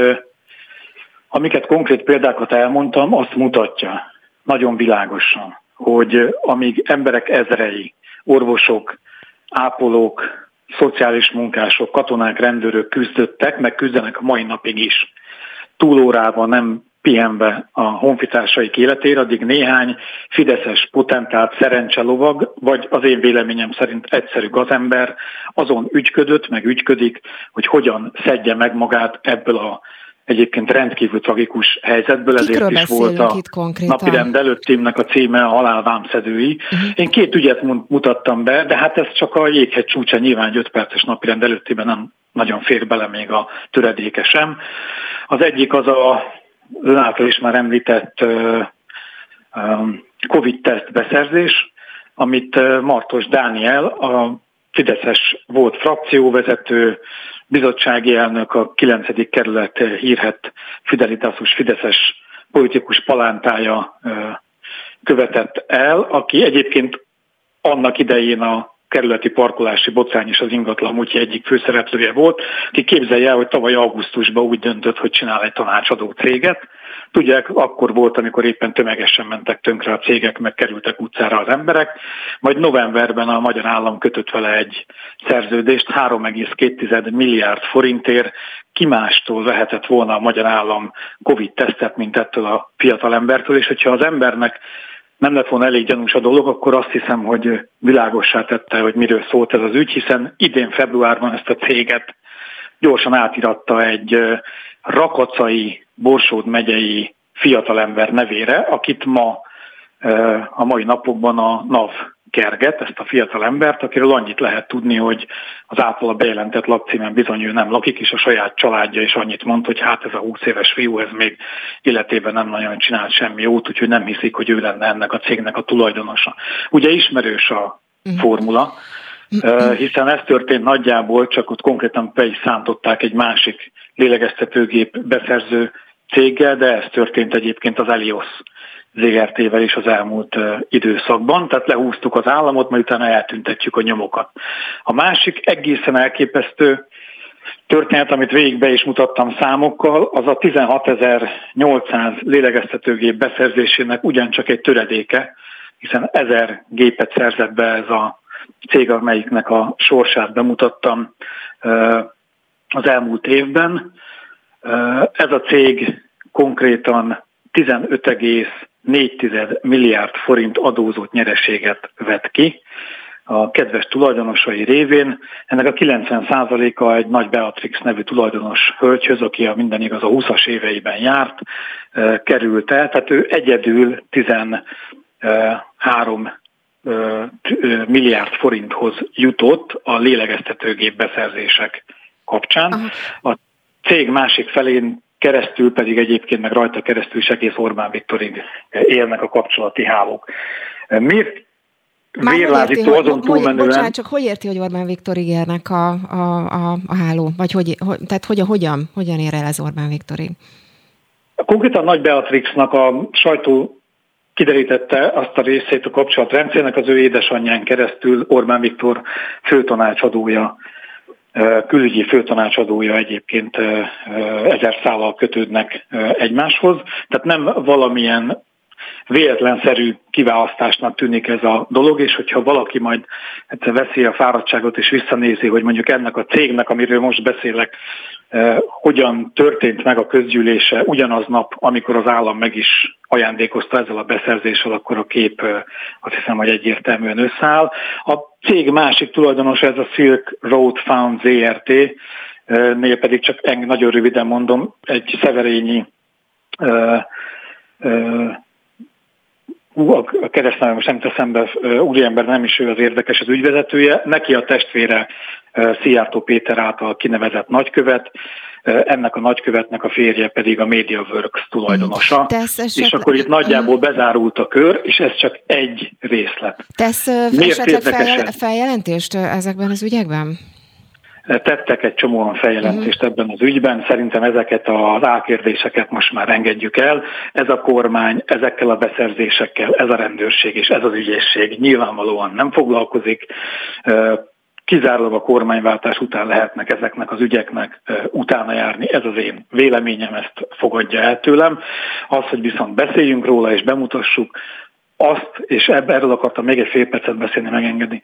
amiket konkrét példákat elmondtam, azt mutatja nagyon világosan, hogy amíg emberek ezrei, orvosok, ápolók, szociális munkások, katonák, rendőrök küzdöttek, meg küzdenek a mai napig is. Túlórában nem pihenve a honfitársaik életére, addig néhány fideszes potentát szerencselovag, vagy az én véleményem szerint egyszerű gazember azon ügyködött, meg ügyködik, hogy hogyan szedje meg magát ebből a egyébként rendkívül tragikus helyzetből, ezért is volt a napirend előttimnek a címe a halál vámszedői. Uh-huh. Én két ügyet mutattam be, de hát ez csak a jéghegy csúcsa, nyilván egy 5 perces napirend előttében nem nagyon fér bele még a töredéke sem. Az egyik az a ön által is már említett COVID-teszt beszerzés, amit Martos Dániel, a Fideszes volt frakcióvezető, bizottsági elnök, a 9. kerület hírhet fidelitásos Fideszes politikus palántája követett el, aki egyébként annak idején a kerületi parkolási bocány és az ingatlan mutyi egyik főszereplője volt, ki képzelje el, hogy tavaly augusztusban úgy döntött, hogy csinál egy tanácsadó céget. Tudják, akkor volt, amikor éppen tömegesen mentek tönkre a cégek, meg kerültek utcára az emberek, majd novemberben a magyar állam kötött vele egy szerződést 3,2 milliárd forintért, ki mástól vehetett volna a magyar állam Covid-tesztet, mint ettől a fiatalembertől, és hogyha az embernek nem lett volna elég gyanús a dolog, akkor azt hiszem, hogy világossá tette, hogy miről szólt ez az ügy, hiszen idén februárban ezt a céget gyorsan átiratta egy rakacai, Borsód megyei fiatalember nevére, akit ma a mai napokban a NAV kerget, ezt a fiatal embert, akiről annyit lehet tudni, hogy az általa bejelentett lakcímen bizony ő nem lakik, és a saját családja is annyit mond, hogy hát ez a 20 éves fiú, ez még életében nem nagyon csinált semmi jót, úgyhogy nem hiszik, hogy ő lenne ennek a cégnek a tulajdonosa. Ugye ismerős a mhm. formula, mhm. hiszen ez történt nagyjából, csak ott konkrétan be is szántották egy másik lélegeztetőgép beszerző céggel, de ez történt egyébként az Elios ZRT-vel is az elmúlt időszakban, tehát lehúztuk az államot, majd utána eltüntetjük a nyomokat. A másik egészen elképesztő történet, amit végigbe is mutattam számokkal, az a 16.800 lélegeztetőgép beszerzésének ugyancsak egy töredéke, hiszen ezer gépet szerzett be ez a cég, amelyiknek a sorsát bemutattam az elmúlt évben. Ez a cég konkrétan 15,4 milliárd forint adózott nyereséget vett ki a kedves tulajdonosai révén. Ennek a 90%-a egy nagy Beatrix nevű tulajdonos hölgyhöz, aki a minden igaz a 20-as éveiben járt, került el. Tehát ő egyedül 13 milliárd forinthoz jutott a lélegeztetőgép beszerzések kapcsán. A cég másik felén keresztül pedig egyébként meg rajta keresztül is egész Orbán Viktorig élnek a kapcsolati hálók. Miért vérlázító azon túlmenően... Bocsánat, csak hogy érti, hogy Orbán Viktorig érnek a, a, a, a háló? Vagy hogy, hogy, tehát hogy, hogyan, hogyan ér el ez Orbán Viktorig? Konkrétan Nagy Beatrixnak a sajtó kiderítette azt a részét a kapcsolatrendszernek az ő édesanyján keresztül Orbán Viktor főtanácsadója külügyi főtanácsadója egyébként ezer szállal kötődnek egymáshoz. Tehát nem valamilyen véletlenszerű kiválasztásnak tűnik ez a dolog, és hogyha valaki majd egyszer veszi a fáradtságot és visszanézi, hogy mondjuk ennek a cégnek, amiről most beszélek, hogyan történt meg a közgyűlése ugyanaz nap, amikor az állam meg is ajándékozta ezzel a beszerzéssel, akkor a kép azt hiszem, hogy egyértelműen összeáll. A cég másik tulajdonos, ez a Silk Road Found ZRT, nél pedig csak nagyon röviden mondom, egy szeverényi a keresztneve most nem teszem be, úriember nem is ő az érdekes, az ügyvezetője, neki a testvére Szijjártó Péter által kinevezett nagykövet, ennek a nagykövetnek a férje pedig a MediaWorks tulajdonosa. Tesz esetleg... És akkor itt nagyjából bezárult a kör, és ez csak egy részlet. Tesz Miért esetleg feljel- feljelentést ezekben az ügyekben? Tettek egy csomóan feljelentést uh-huh. ebben az ügyben. Szerintem ezeket az álkérdéseket most már engedjük el. Ez a kormány ezekkel a beszerzésekkel, ez a rendőrség és ez az ügyészség nyilvánvalóan nem foglalkozik kizárólag a kormányváltás után lehetnek ezeknek az ügyeknek utána járni. Ez az én véleményem, ezt fogadja el tőlem. Az, hogy viszont beszéljünk róla és bemutassuk, azt, és erről akartam még egy fél percet beszélni, megengedni,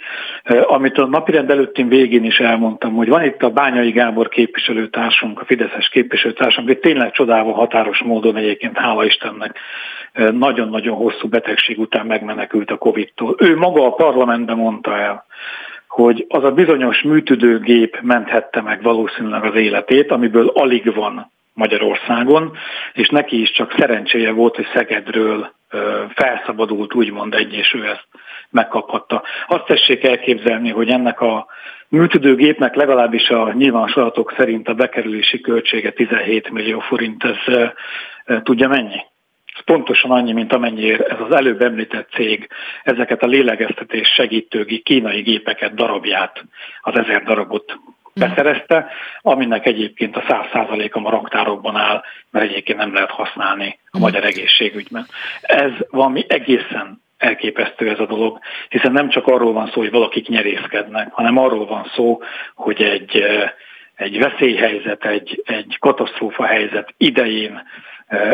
amit a napirend előttim végén is elmondtam, hogy van itt a Bányai Gábor képviselőtársunk, a Fideszes képviselőtársunk, hogy tényleg csodálva határos módon egyébként, hála Istennek, nagyon-nagyon hosszú betegség után megmenekült a Covid-tól. Ő maga a parlamentben mondta el, hogy az a bizonyos műtüdőgép menthette meg valószínűleg az életét, amiből alig van Magyarországon, és neki is csak szerencséje volt, hogy Szegedről felszabadult, úgymond egy, és ő ezt megkaphatta. Azt tessék elképzelni, hogy ennek a műtüdőgépnek legalábbis a nyilvános adatok szerint a bekerülési költsége 17 millió forint, ez tudja mennyi? Ez pontosan annyi, mint amennyiért ez az előbb említett cég ezeket a lélegeztetés segítő kínai gépeket darabját, az ezer darabot beszerezte, aminek egyébként a száz százaléka a raktárokban áll, mert egyébként nem lehet használni a magyar egészségügyben. Ez valami egészen elképesztő ez a dolog, hiszen nem csak arról van szó, hogy valakik nyerészkednek, hanem arról van szó, hogy egy, egy veszélyhelyzet, egy, egy katasztrófa helyzet idején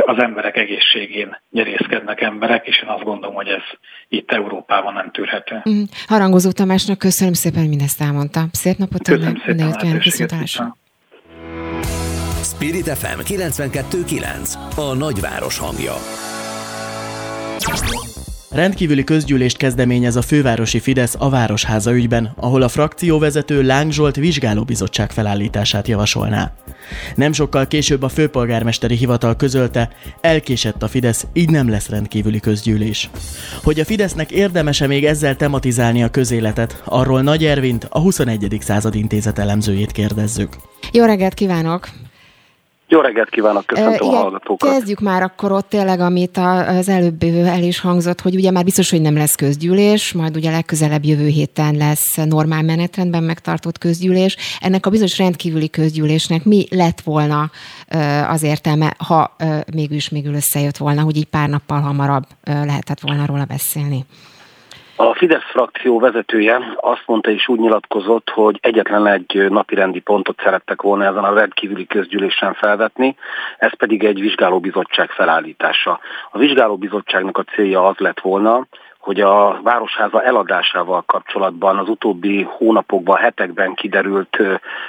az emberek egészségén nyerészkednek emberek, és én azt gondolom, hogy ez itt Európában nem tűrhető. Mm. Harangozó Tamásnak köszönöm szépen, hogy mindezt elmondta. Szép napot önnek, kívánok, viszontlátásra. Spirit FM 92.9 A nagyváros hangja. Rendkívüli közgyűlést kezdeményez a fővárosi Fidesz a Városháza ügyben, ahol a frakcióvezető Láng Zsolt vizsgálóbizottság felállítását javasolná. Nem sokkal később a főpolgármesteri hivatal közölte, elkésett a Fidesz, így nem lesz rendkívüli közgyűlés. Hogy a Fidesznek érdemese még ezzel tematizálni a közéletet, arról Nagy Ervint, a 21. század intézet elemzőjét kérdezzük. Jó reggelt kívánok! Jó reggelt kívánok, köszöntöm Igen, a hallgatókat. Kezdjük már akkor ott tényleg, amit az előbb el is hangzott, hogy ugye már biztos, hogy nem lesz közgyűlés, majd ugye legközelebb jövő héten lesz normál menetrendben megtartott közgyűlés. Ennek a bizonyos rendkívüli közgyűlésnek mi lett volna az értelme, ha mégis mégül összejött volna, hogy így pár nappal hamarabb lehetett volna róla beszélni? A Fidesz frakció vezetője azt mondta és úgy nyilatkozott, hogy egyetlen egy napirendi pontot szerettek volna ezen a rendkívüli közgyűlésen felvetni, ez pedig egy vizsgálóbizottság felállítása. A vizsgálóbizottságnak a célja az lett volna, hogy a Városháza eladásával kapcsolatban az utóbbi hónapokban, hetekben kiderült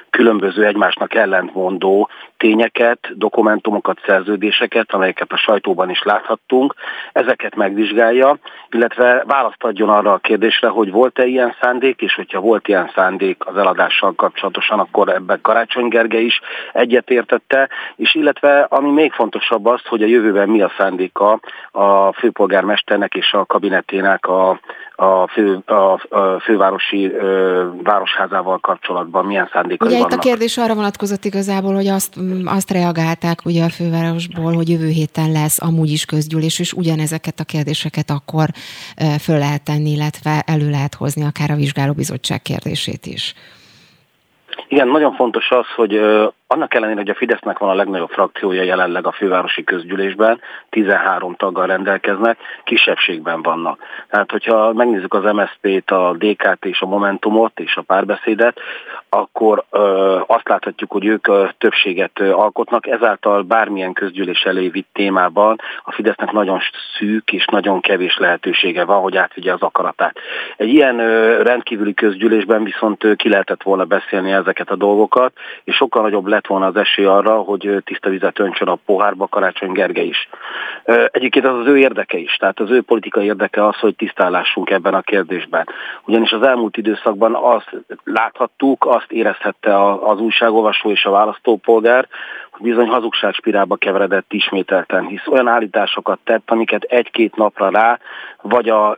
különböző egymásnak ellentmondó tényeket, dokumentumokat, szerződéseket, amelyeket a sajtóban is láthattunk, ezeket megvizsgálja, illetve választ adjon arra a kérdésre, hogy volt-e ilyen szándék, és hogyha volt ilyen szándék az eladással kapcsolatosan, akkor ebben Karácsony Gerge is egyetértette, és illetve ami még fontosabb az, hogy a jövőben mi a szándéka a főpolgármesternek és a kabinetének a, a, fő, a, a fővárosi ö, városházával kapcsolatban milyen szándékai ugye vannak. itt a kérdés arra vonatkozott igazából, hogy azt, azt reagálták ugye a fővárosból, hogy jövő héten lesz amúgy is közgyűlés, és ugyanezeket a kérdéseket akkor föl lehet tenni, illetve elő lehet hozni akár a vizsgálóbizottság kérdését is. Igen, nagyon fontos az, hogy annak ellenére, hogy a Fidesznek van a legnagyobb frakciója jelenleg a fővárosi közgyűlésben, 13 taggal rendelkeznek, kisebbségben vannak. Tehát, hogyha megnézzük az MSZP-t, a DK-t és a Momentumot és a párbeszédet, akkor ö, azt láthatjuk, hogy ők ö, többséget ö, alkotnak, ezáltal bármilyen közgyűlés elé vitt témában a Fidesznek nagyon szűk és nagyon kevés lehetősége van, hogy átvigye az akaratát. Egy ilyen ö, rendkívüli közgyűlésben viszont ö, ki lehetett volna beszélni ezeket a dolgokat, és sokkal nagyobb lett volna az esély arra, hogy tiszta vizet öntsön a pohárba Karácsony Gerge is. Egyébként az az ő érdeke is, tehát az ő politikai érdeke az, hogy tisztállásunk ebben a kérdésben. Ugyanis az elmúlt időszakban azt láthattuk, azt érezhette az újságolvasó és a választópolgár, bizony hazugságspirálba keveredett ismételten, hisz olyan állításokat tett, amiket egy-két napra rá vagy a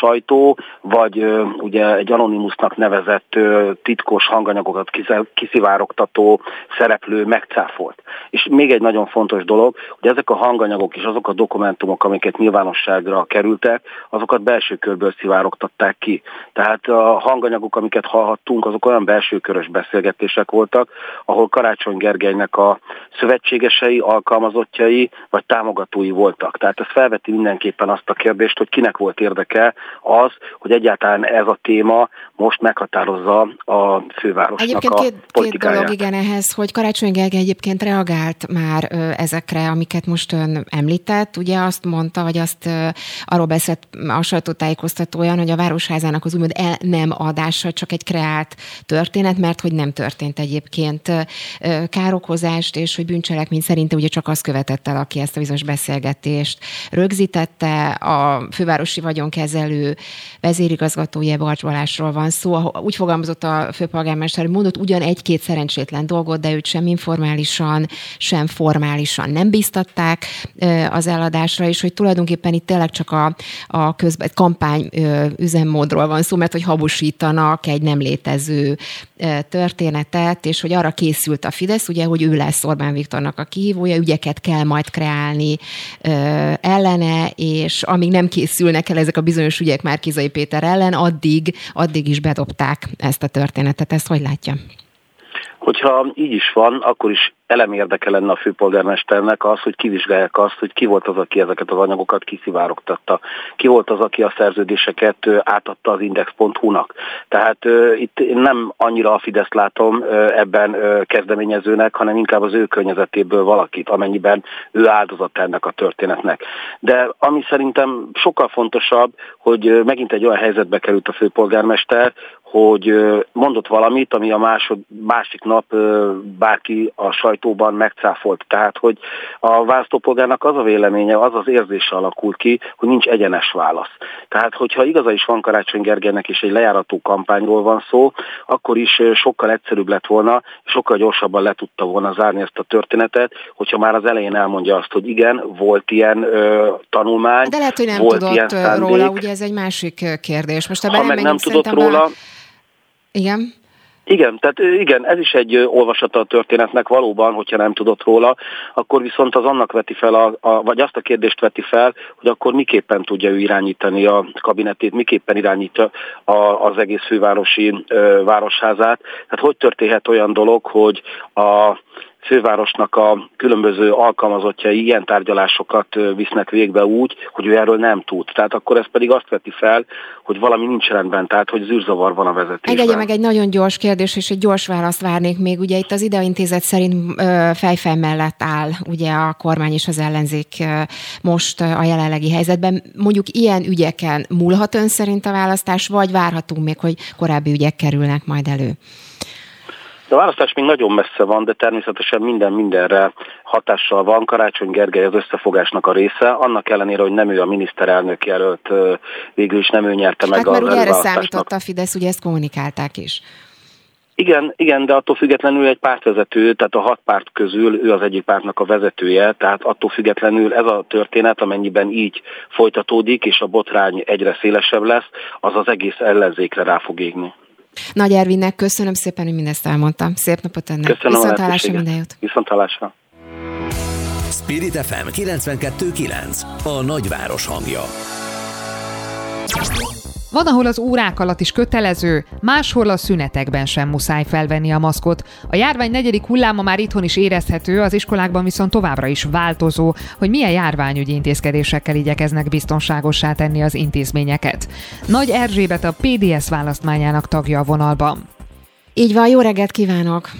sajtó, vagy ugye egy anonimusnak nevezett titkos hanganyagokat kiszivárogtató szereplő megcáfolt. És még egy nagyon fontos dolog, hogy ezek a hanganyagok és azok a dokumentumok, amiket nyilvánosságra kerültek, azokat belső körből szivárogtatták ki. Tehát a hanganyagok, amiket hallhattunk, azok olyan belső körös beszélgetések voltak, ahol Karácsony Gergelynek a szövetségesei, alkalmazottjai vagy támogatói voltak. Tehát ez felveti mindenképpen azt a kérdést, hogy kinek volt érdeke az, hogy egyáltalán ez a téma most meghatározza a fővárosnak egyébként a két, politikáját. két dolog igen ehhez, hogy Karácsony Gergely egyébként reagált már ezekre, amiket most ön említett. Ugye azt mondta, vagy azt arról beszélt a sajtótájékoztatójan, hogy a Városházának az úgymond el nem adása csak egy kreált történet, mert hogy nem történt egyébként károkozást, és hogy bűncselekmény szerint ugye csak azt követett el, aki ezt a bizonyos beszélgetést rögzítette. A fővárosi vagyonkezelő vezérigazgatója Barcs Balázsról van szó. Úgy fogalmazott a főpolgármester, hogy mondott ugyan egy-két szerencsétlen dolgot, de őt sem informálisan, sem formálisan nem biztatták az eladásra, és hogy tulajdonképpen itt tényleg csak a, a közben, kampány üzemmódról van szó, mert hogy habosítanak egy nem létező történetet, és hogy arra készült a Fidesz, ugye, hogy ő lesz Orbán Viktornak a kihívója, ügyeket kell majd kreálni ellene, és amíg nem készülnek el ezek a bizonyos ügyek Márkizai Péter ellen, addig, addig is bedobták ezt a történetet. Ezt hogy látja? Hogyha így is van, akkor is elem érdeke lenne a főpolgármesternek az, hogy kivizsgálják azt, hogy ki volt az, aki ezeket az anyagokat kiszivárogtatta. Ki volt az, aki a szerződéseket átadta az index.hu-nak. Tehát itt nem annyira a Fidesz látom ebben uh, kezdeményezőnek, hanem inkább az ő környezetéből valakit, amennyiben ő áldozat ennek a történetnek. De ami szerintem sokkal fontosabb, hogy megint egy olyan helyzetbe került a főpolgármester, hogy mondott valamit, ami a másod, másik nap bárki a sajtóban megcáfolt. Tehát, hogy a választópolgárnak az a véleménye, az az érzése alakul ki, hogy nincs egyenes válasz. Tehát, hogyha igaza is van Karácsony Gergelynek és egy lejárató kampányról van szó, akkor is sokkal egyszerűbb lett volna, sokkal gyorsabban le tudta volna zárni ezt a történetet, hogyha már az elején elmondja azt, hogy igen, volt ilyen ö, tanulmány, De lehet, hogy nem volt tudott ilyen szándék. róla, ugye ez egy másik kérdés. Most ebben ha meg nem tudott róla, bele... Igen. Igen, tehát igen, ez is egy olvasata a történetnek valóban, hogyha nem tudott róla, akkor viszont az annak veti fel, a, a, vagy azt a kérdést veti fel, hogy akkor miképpen tudja ő irányítani a kabinetét, miképpen irányítja a, az egész fővárosi ö, városházát. Tehát hogy történhet olyan dolog, hogy a fővárosnak a különböző alkalmazottjai ilyen tárgyalásokat visznek végbe úgy, hogy ő erről nem tud. Tehát akkor ez pedig azt veti fel, hogy valami nincs rendben, tehát hogy zűrzavar van a vezetésben. Engedje meg egy nagyon gyors kérdés, és egy gyors választ várnék még. Ugye itt az ideintézet szerint fejfej mellett áll ugye a kormány és az ellenzék most a jelenlegi helyzetben. Mondjuk ilyen ügyeken múlhat ön szerint a választás, vagy várhatunk még, hogy korábbi ügyek kerülnek majd elő? De a választás még nagyon messze van, de természetesen minden mindenre hatással van. Karácsony Gergely az összefogásnak a része, annak ellenére, hogy nem ő a miniszterelnök jelölt, végül is nem ő nyerte meg hát, a mert ugye erre számított a Fidesz, ugye ezt kommunikálták is. Igen, igen, de attól függetlenül egy pártvezető, tehát a hat párt közül ő az egyik pártnak a vezetője, tehát attól függetlenül ez a történet, amennyiben így folytatódik, és a botrány egyre szélesebb lesz, az az egész ellenzékre rá fog égni. Nagy Ervinnek köszönöm szépen, hogy mindezt elmondtam. Szép napot önnek. Köszönöm Viszontlátásra minden jót. Viszontlátásra. Spirit FM 92.9 a nagyváros hangja. Van, ahol az órák alatt is kötelező, máshol a szünetekben sem muszáj felvenni a maszkot. A járvány negyedik hulláma már itthon is érezhető, az iskolákban viszont továbbra is változó, hogy milyen járványügyi intézkedésekkel igyekeznek biztonságossá tenni az intézményeket. Nagy Erzsébet a PDS választmányának tagja a vonalban. Így van, jó reggelt kívánok!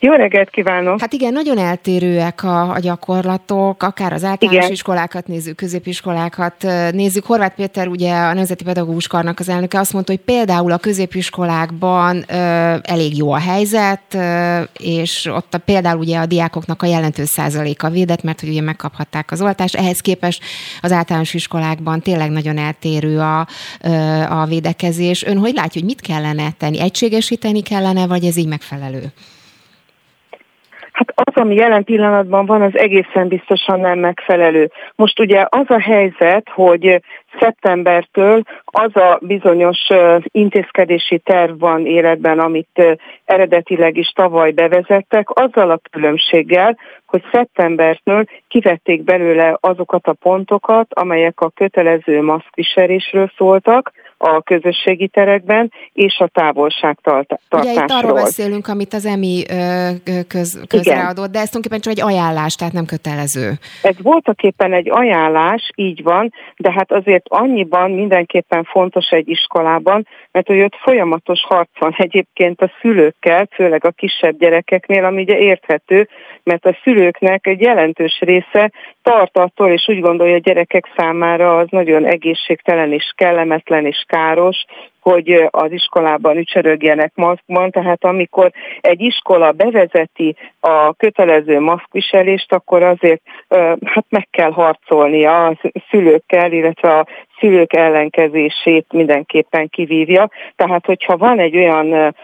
Jó reggelt kívánok! Hát igen, nagyon eltérőek a, a gyakorlatok, akár az általános igen. iskolákat nézzük, középiskolákat nézzük. Horváth Péter, ugye a Nemzeti Pedagógus Karnak az elnöke azt mondta, hogy például a középiskolákban ö, elég jó a helyzet, ö, és ott a, például ugye a diákoknak a jelentős százaléka védett, mert hogy ugye megkaphatták az oltást. Ehhez képest az általános iskolákban tényleg nagyon eltérő a, ö, a védekezés. Ön hogy látja, hogy mit kellene tenni? Egységesíteni kellene, vagy ez így megfelelő? Hát az, ami jelen pillanatban van, az egészen biztosan nem megfelelő. Most ugye az a helyzet, hogy szeptembertől az a bizonyos intézkedési terv van életben, amit eredetileg is tavaly bevezettek, azzal a különbséggel, hogy szeptembertől kivették belőle azokat a pontokat, amelyek a kötelező maszkviselésről szóltak, a közösségi terekben, és a távolságtartásról. Ugye itt arról beszélünk, amit az EMI köz, közreadott, de ez tulajdonképpen csak egy ajánlás, tehát nem kötelező. Ez voltak éppen egy ajánlás, így van, de hát azért annyiban mindenképpen fontos egy iskolában, mert hogy ott folyamatos harc van egyébként a szülőkkel, főleg a kisebb gyerekeknél, ami ugye érthető, mert a szülőknek egy jelentős része tart attól, és úgy gondolja a gyerekek számára az nagyon egészségtelen és kellemetlen és káros, hogy az iskolában ücsörögjenek maszkban, tehát amikor egy iskola bevezeti a kötelező maszkviselést, akkor azért hát meg kell harcolni a szülőkkel, illetve a szülők ellenkezését mindenképpen kivívja. Tehát, hogyha van egy olyan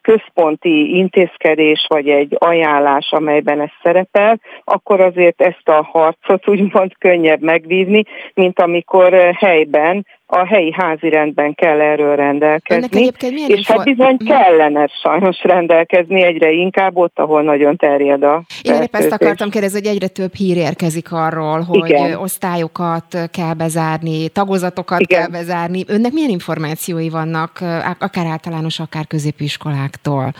központi intézkedés vagy egy ajánlás, amelyben ez szerepel, akkor azért ezt a harcot úgymond könnyebb megvívni, mint amikor helyben a helyi házi rendben kell erről rendelkezni. És hát bizony kellene sajnos rendelkezni egyre inkább ott, ahol nagyon terjed a Én épp ezt akartam kérdezni, hogy egyre több hír érkezik arról, hogy Igen. osztályokat kell bezárni, tagozatokat Igen. kell bezárni. Önnek milyen információi vannak, akár általános, akár középiskoláktól?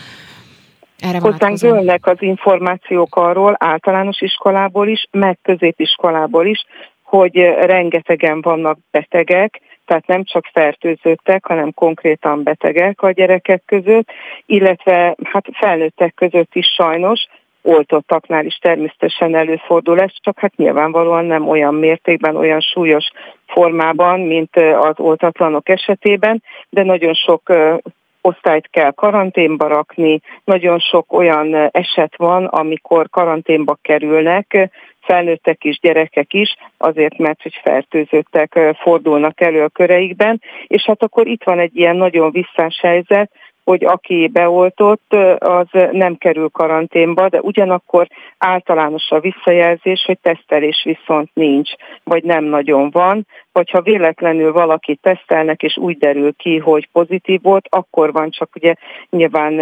Erre Hozzánk jönnek az információk arról, általános iskolából is, meg középiskolából is, hogy rengetegen vannak betegek, tehát nem csak fertőzöttek, hanem konkrétan betegek a gyerekek között, illetve hát felnőttek között is sajnos, oltottaknál is természetesen előfordul ez, csak hát nyilvánvalóan nem olyan mértékben, olyan súlyos formában, mint az oltatlanok esetében, de nagyon sok osztályt kell karanténba rakni, nagyon sok olyan eset van, amikor karanténba kerülnek, felnőttek is, gyerekek is, azért mert hogy fertőzöttek fordulnak elő a köreikben, és hát akkor itt van egy ilyen nagyon visszás helyzet, hogy aki beoltott, az nem kerül karanténba, de ugyanakkor általános a visszajelzés, hogy tesztelés viszont nincs, vagy nem nagyon van, vagy ha véletlenül valaki tesztelnek, és úgy derül ki, hogy pozitív volt, akkor van csak ugye nyilván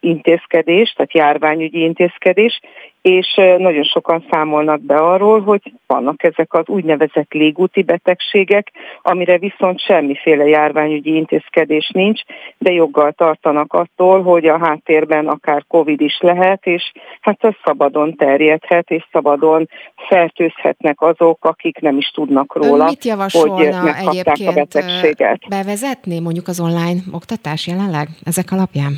intézkedés, tehát járványügyi intézkedés, és nagyon sokan számolnak be arról, hogy vannak ezek az úgynevezett légúti betegségek, amire viszont semmiféle járványügyi intézkedés nincs, de joggal tartanak attól, hogy a háttérben akár Covid is lehet, és hát ez szabadon terjedhet, és szabadon fertőzhetnek azok, akik nem is tudnak róla, mit hogy megkapták a betegséget. bevezetni mondjuk az online oktatás jelenleg ezek alapján?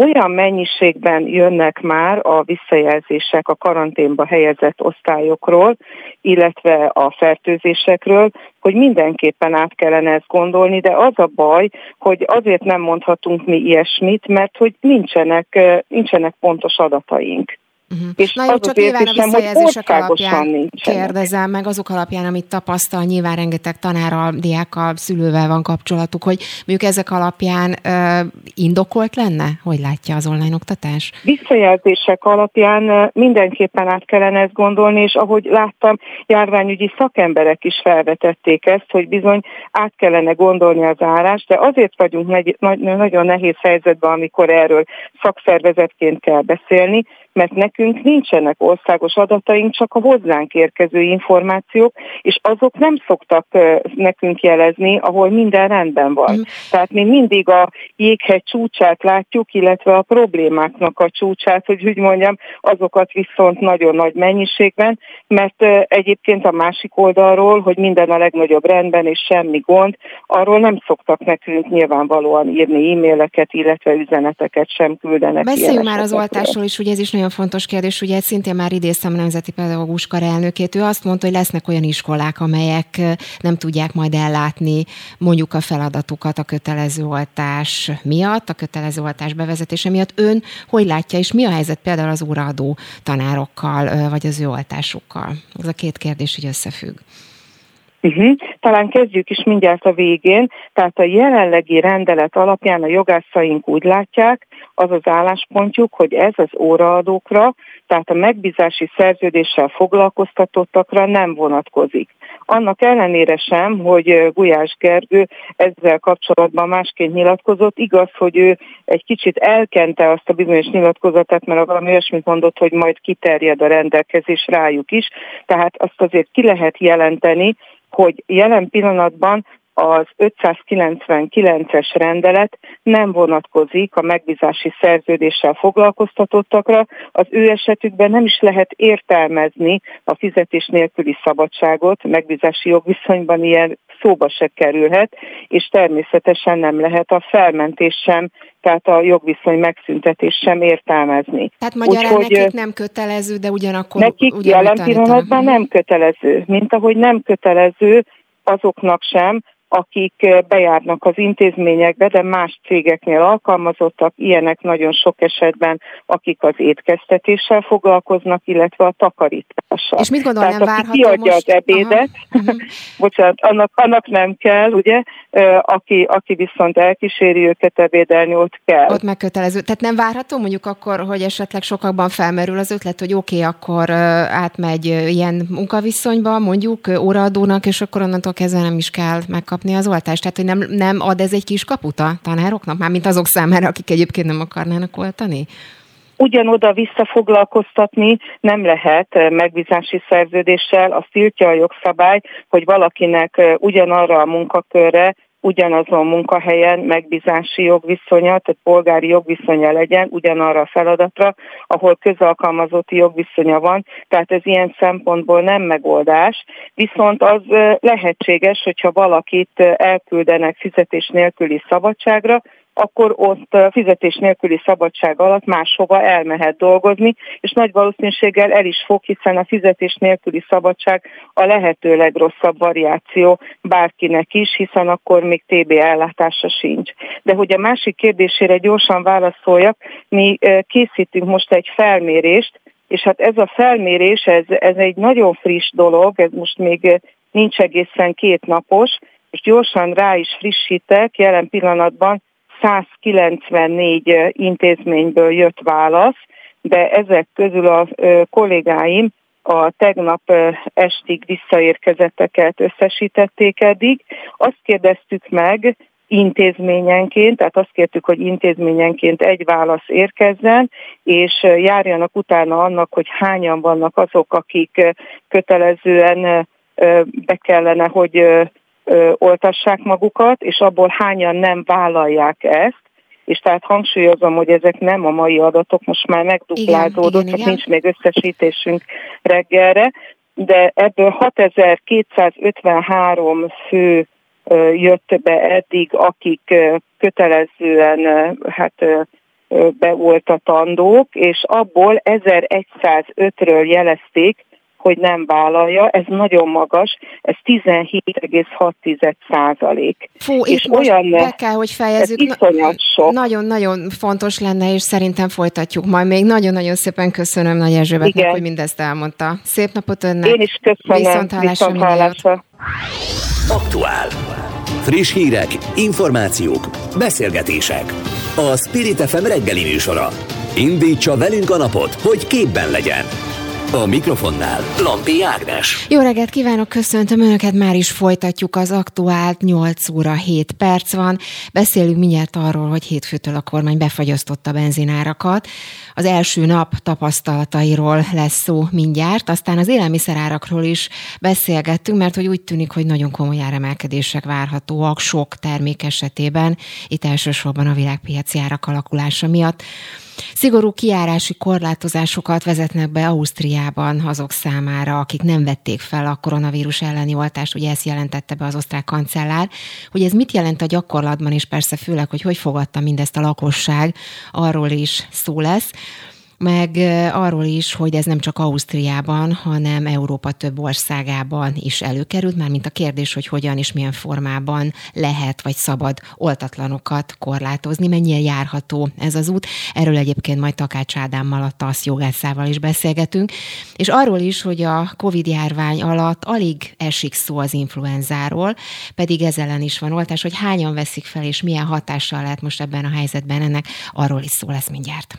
olyan mennyiségben jönnek már a visszajelzések a karanténba helyezett osztályokról, illetve a fertőzésekről, hogy mindenképpen át kellene ezt gondolni, de az a baj, hogy azért nem mondhatunk mi ilyesmit, mert hogy nincsenek, nincsenek pontos adataink. Uh-huh. És Na jó, csak nyilván a visszajelzések alapján nincsenek. kérdezem meg azok alapján, amit tapasztal, nyilván rengeteg tanárral, diákkal, szülővel van kapcsolatuk, hogy mondjuk ezek alapján ö, indokolt lenne? Hogy látja az online oktatás? Visszajelzések alapján mindenképpen át kellene ezt gondolni, és ahogy láttam, járványügyi szakemberek is felvetették ezt, hogy bizony át kellene gondolni az állást, de azért vagyunk negy, nagyon nehéz helyzetben, amikor erről szakszervezetként kell beszélni, mert nekünk nincsenek országos adataink, csak a hozzánk érkező információk, és azok nem szoktak nekünk jelezni, ahol minden rendben van. Mm. Tehát mi mindig a jéghegy csúcsát látjuk, illetve a problémáknak a csúcsát, hogy úgy mondjam, azokat viszont nagyon nagy mennyiségben, mert egyébként a másik oldalról, hogy minden a legnagyobb rendben és semmi gond, arról nem szoktak nekünk nyilvánvalóan írni e-maileket, illetve üzeneteket sem küldenek. Beszéljünk már az oltásról is, ugye ez is nagyon fontos kérdés, ugye szintén már idéztem Nemzeti Pedagógus Kar elnökét, ő azt mondta, hogy lesznek olyan iskolák, amelyek nem tudják majd ellátni mondjuk a feladatukat a kötelező oltás miatt, a kötelező oltás bevezetése miatt. Ön hogy látja, és mi a helyzet például az óraadó tanárokkal, vagy az ő oltásukkal? Ez a két kérdés így összefügg. Uh-huh. Talán kezdjük is mindjárt a végén. Tehát a jelenlegi rendelet alapján a jogászaink úgy látják, az az álláspontjuk, hogy ez az óraadókra, tehát a megbízási szerződéssel foglalkoztatottakra nem vonatkozik. Annak ellenére sem, hogy Gulyás Gergő ezzel kapcsolatban másként nyilatkozott, igaz, hogy ő egy kicsit elkente azt a bizonyos nyilatkozatát, mert valami olyasmit mondott, hogy majd kiterjed a rendelkezés rájuk is, tehát azt azért ki lehet jelenteni, hogy jelen pillanatban az 599-es rendelet nem vonatkozik a megbízási szerződéssel foglalkoztatottakra. Az ő esetükben nem is lehet értelmezni a fizetés nélküli szabadságot, megbízási jogviszonyban ilyen szóba se kerülhet, és természetesen nem lehet a felmentés sem, tehát a jogviszony megszüntetés sem értelmezni. Tehát magyarán Úgy, nekik nem kötelező, de ugyanakkor... Nekik jelen pillanatban nem kötelező, mint ahogy nem kötelező azoknak sem, akik eh, bejárnak az intézményekbe, de más cégeknél alkalmazottak, ilyenek nagyon sok esetben, akik az étkeztetéssel foglalkoznak, illetve a takarítással. És mit gondol, Tehát, nem várható kiadja most... az ebédet, mhm. *laughs* bocsánat, annak, annak nem kell, ugye, aki, aki viszont elkíséri őket ebédelni, ott kell. Ott megkötelező. Tehát nem várható mondjuk akkor, hogy esetleg sokakban felmerül az ötlet, hogy oké, okay, akkor átmegy ilyen munkaviszonyba, mondjuk óraadónak, és akkor onnantól kezdve nem is kell megkapni kapni az oltást? Tehát, hogy nem, nem ad ez egy kis kaput a tanároknak, mármint azok számára, akik egyébként nem akarnának oltani? ugyanoda visszafoglalkoztatni nem lehet eh, megbízási szerződéssel, azt tiltja a jogszabály, hogy valakinek eh, ugyanarra a munkakörre ugyanazon munkahelyen megbízási jogviszonya, tehát polgári jogviszonya legyen ugyanarra a feladatra, ahol közalkalmazotti jogviszonya van, tehát ez ilyen szempontból nem megoldás, viszont az lehetséges, hogyha valakit elküldenek fizetés nélküli szabadságra, akkor ott fizetés nélküli szabadság alatt máshova elmehet dolgozni, és nagy valószínűséggel el is fog, hiszen a fizetés nélküli szabadság a lehető legrosszabb variáció bárkinek is, hiszen akkor még TB ellátása sincs. De hogy a másik kérdésére gyorsan válaszoljak, mi készítünk most egy felmérést, és hát ez a felmérés, ez, ez egy nagyon friss dolog, ez most még nincs egészen két napos, és gyorsan rá is frissítek, jelen pillanatban 194 intézményből jött válasz, de ezek közül a kollégáim a tegnap estig visszaérkezetteket összesítették eddig. Azt kérdeztük meg intézményenként, tehát azt kértük, hogy intézményenként egy válasz érkezzen, és járjanak utána annak, hogy hányan vannak azok, akik kötelezően be kellene, hogy oltassák magukat, és abból hányan nem vállalják ezt, és tehát hangsúlyozom, hogy ezek nem a mai adatok, most már megduplázódott, csak nincs még összesítésünk reggelre, de ebből 6253 fő jött be eddig, akik kötelezően hát beoltatandók, és abból 1105-ről jelezték, hogy nem vállalja, ez nagyon magas, ez 17,6 százalék. Fú, és olyan be kell, hogy fejezzük. Nagyon-nagyon fontos lenne, és szerintem folytatjuk majd még. Nagyon-nagyon szépen köszönöm Nagy Erzsébetnek, hogy mindezt elmondta. Szép napot önnek. Én is köszönöm. Viszonthálásra. Aktuál. Friss hírek, információk, beszélgetések. A Spirit FM reggeli műsora. Indítsa velünk a napot, hogy képben legyen. A mikrofonnál Lampi Ágnes. Jó reggelt kívánok, köszöntöm Önöket, már is folytatjuk az aktuált, 8 óra 7 perc van. Beszélünk mindjárt arról, hogy hétfőtől a kormány befagyasztotta benzinárakat. Az első nap tapasztalatairól lesz szó mindjárt, aztán az élelmiszerárakról is beszélgettünk, mert hogy úgy tűnik, hogy nagyon komoly áremelkedések várhatóak sok termék esetében, itt elsősorban a világpiaci árak alakulása miatt. Szigorú kiárási korlátozásokat vezetnek be Ausztriában azok számára, akik nem vették fel a koronavírus elleni oltást, ugye ezt jelentette be az osztrák kancellár, hogy ez mit jelent a gyakorlatban, és persze főleg, hogy hogy fogadta mindezt a lakosság, arról is szó lesz. Meg arról is, hogy ez nem csak Ausztriában, hanem Európa több országában is előkerült, már mint a kérdés, hogy hogyan és milyen formában lehet vagy szabad oltatlanokat korlátozni, mennyire járható ez az út. Erről egyébként majd Takács Ádámmal, a TASZ jogászával is beszélgetünk, és arról is, hogy a Covid járvány alatt alig esik szó az influenzáról, pedig ez ellen is van oltás, hogy hányan veszik fel, és milyen hatással lehet most ebben a helyzetben ennek, arról is szó lesz mindjárt.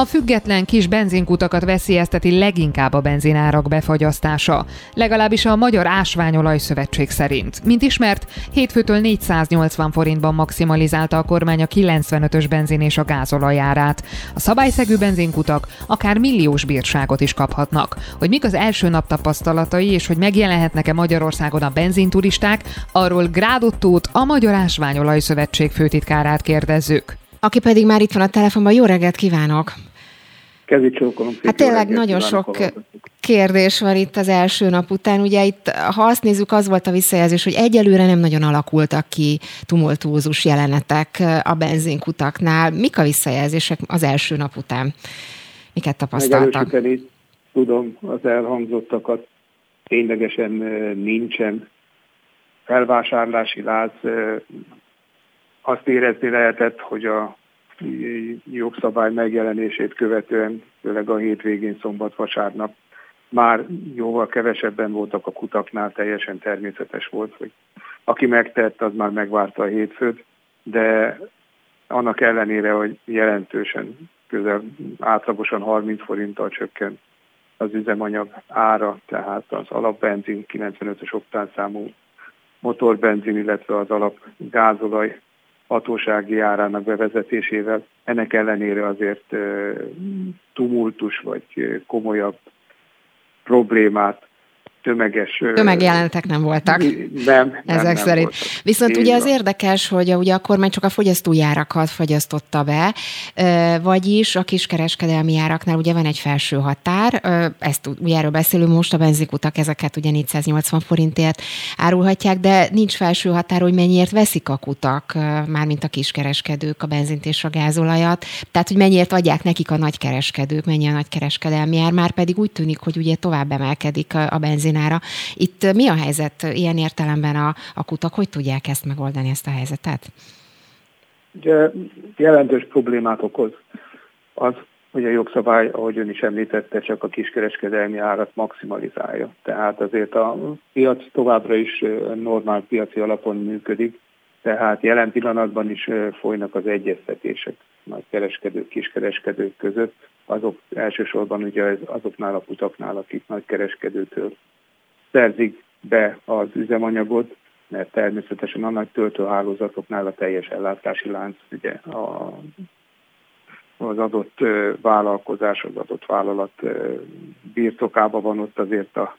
A független kis benzinkutakat veszélyezteti leginkább a benzinárak befagyasztása, legalábbis a Magyar Ásványolaj Szövetség szerint. Mint ismert, hétfőtől 480 forintban maximalizálta a kormány a 95-ös benzin és a gázolajárát. A szabályszegű benzinkutak akár milliós bírságot is kaphatnak. Hogy mik az első nap tapasztalatai, és hogy megjelenhetnek-e Magyarországon a benzinturisták, arról Grádottót, a Magyar Ásványolaj Szövetség főtitkárát kérdezzük aki pedig már itt van a telefonban. Jó reggelt kívánok! Kezdj csókolom. Hát tényleg nagyon sok kérdés van itt az első nap után. Ugye itt, ha azt nézzük, az volt a visszajelzés, hogy egyelőre nem nagyon alakultak ki tumultuózus jelenetek a benzinkutaknál. Mik a visszajelzések az első nap után? Miket tapasztaltak? Tudom az elhangzottakat. Ténylegesen nincsen felvásárlási láz, azt érezni lehetett, hogy a jogszabály megjelenését követően, főleg a hétvégén, szombat, vasárnap már jóval kevesebben voltak a kutaknál, teljesen természetes volt, hogy aki megtett, az már megvárta a hétfőt, de annak ellenére, hogy jelentősen, közel átlagosan 30 forinttal csökkent az üzemanyag ára, tehát az alapbenzin 95-ös oktánszámú motorbenzin, illetve az alap gázolaj hatósági árának bevezetésével. Ennek ellenére azért tumultus vagy komolyabb problémát tömeges... Tömegjelenetek nem voltak. Nem, Ezek nem, szerint. Voltak. Viszont Én ugye az érdekes, hogy a, ugye a kormány csak a fogyasztójárakat fogyasztotta be, vagyis a kiskereskedelmi áraknál ugye van egy felső határ, ezt ugye erről beszélünk most, a benzikutak ezeket ugye 480 forintért árulhatják, de nincs felső határ, hogy mennyiért veszik a kutak, mármint a kiskereskedők a benzint és a gázolajat, tehát hogy mennyiért adják nekik a nagykereskedők, mennyi a nagykereskedelmi ár, már pedig úgy tűnik, hogy ugye tovább emelkedik a benzin benzinára. Itt mi a helyzet ilyen értelemben a, a kutak? Hogy tudják ezt megoldani, ezt a helyzetet? Ugye jelentős problémát okoz az, hogy a jogszabály, ahogy ön is említette, csak a kiskereskedelmi árat maximalizálja. Tehát azért a piac továbbra is normál piaci alapon működik, tehát jelen pillanatban is folynak az egyeztetések nagy kereskedők, kiskereskedők között, azok elsősorban ugye azoknál a kutaknál, akik nagy kereskedőtől szerzik be az üzemanyagot, mert természetesen a nagy töltőhálózatoknál a teljes ellátási lánc ugye a, az adott vállalkozás, az adott vállalat birtokában van ott azért a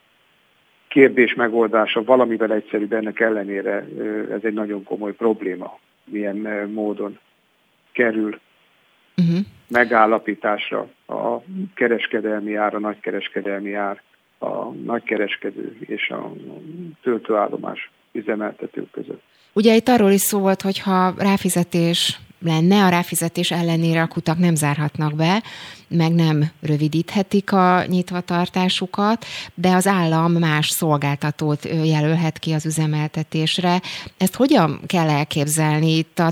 kérdés megoldása valamivel egyszerűbb, ennek ellenére ez egy nagyon komoly probléma, milyen módon kerül uh-huh. megállapításra a kereskedelmi ár, a nagykereskedelmi ár a nagykereskedő és a töltőállomás üzemeltetők között. Ugye itt arról is szó volt, hogy ha ráfizetés lenne, a ráfizetés ellenére a kutak nem zárhatnak be, meg nem rövidíthetik a nyitvatartásukat, de az állam más szolgáltatót jelölhet ki az üzemeltetésre. Ezt hogyan kell elképzelni? Itt a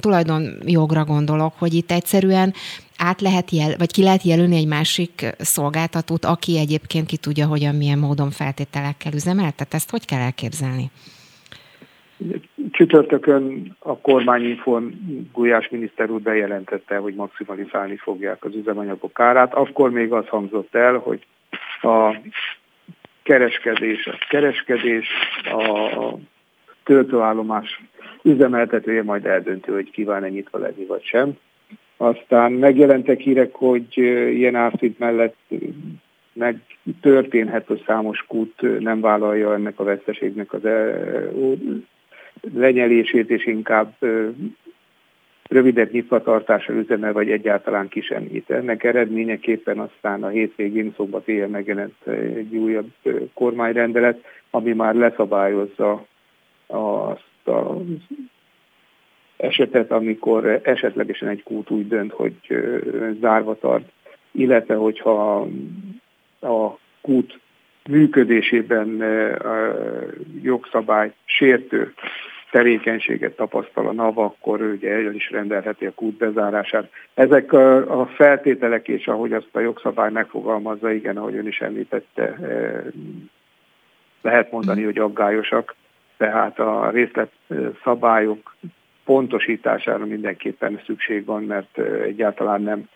tulajdonjogra gondolok, hogy itt egyszerűen át lehet jel, vagy ki lehet jelölni egy másik szolgáltatót, aki egyébként ki tudja, hogyan, milyen módon feltételekkel üzemeltet? Ezt hogy kell elképzelni? Csütörtökön a kormányinfon Gulyás miniszter úr bejelentette, hogy maximalizálni fogják az üzemanyagok árát. Akkor még az hangzott el, hogy a kereskedés, a kereskedés, a töltőállomás üzemeltetője majd eldöntő, hogy kíván-e nyitva lenni vagy sem. Aztán megjelentek hírek, hogy ilyen árszint mellett meg történhet, hogy számos kút nem vállalja ennek a veszteségnek az lenyelését, és inkább rövidebb nyitvatartásra üzemel, vagy egyáltalán ki sem nyit. Ennek eredményeképpen aztán a hétvégén szombat éjjel megjelent egy újabb kormányrendelet, ami már leszabályozza azt a esetet, amikor esetlegesen egy kút úgy dönt, hogy zárva tart, illetve hogyha a kút működésében jogszabály sértő tevékenységet tapasztal a NAV, akkor ugye el is rendelheti a kút bezárását. Ezek a feltételek, és ahogy azt a jogszabály megfogalmazza, igen, ahogy ön is említette, lehet mondani, hogy aggályosak, tehát a részletszabályok pontosítására mindenképpen szükség van, mert egyáltalán nem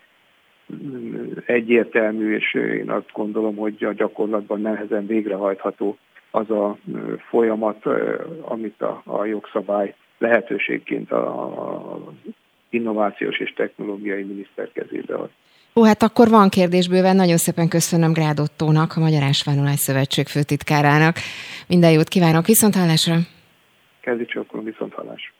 egyértelmű, és én azt gondolom, hogy a gyakorlatban nehezen végrehajtható az a folyamat, amit a, a jogszabály lehetőségként a, a innovációs és technológiai miniszter kezébe ad. Ó, hát akkor van kérdés bőven. Nagyon szépen köszönöm Grádottónak, a Magyar Ásványolás Szövetség főtitkárának. Minden jót kívánok, viszont hallásra! Kezdj csak, viszont hallásra!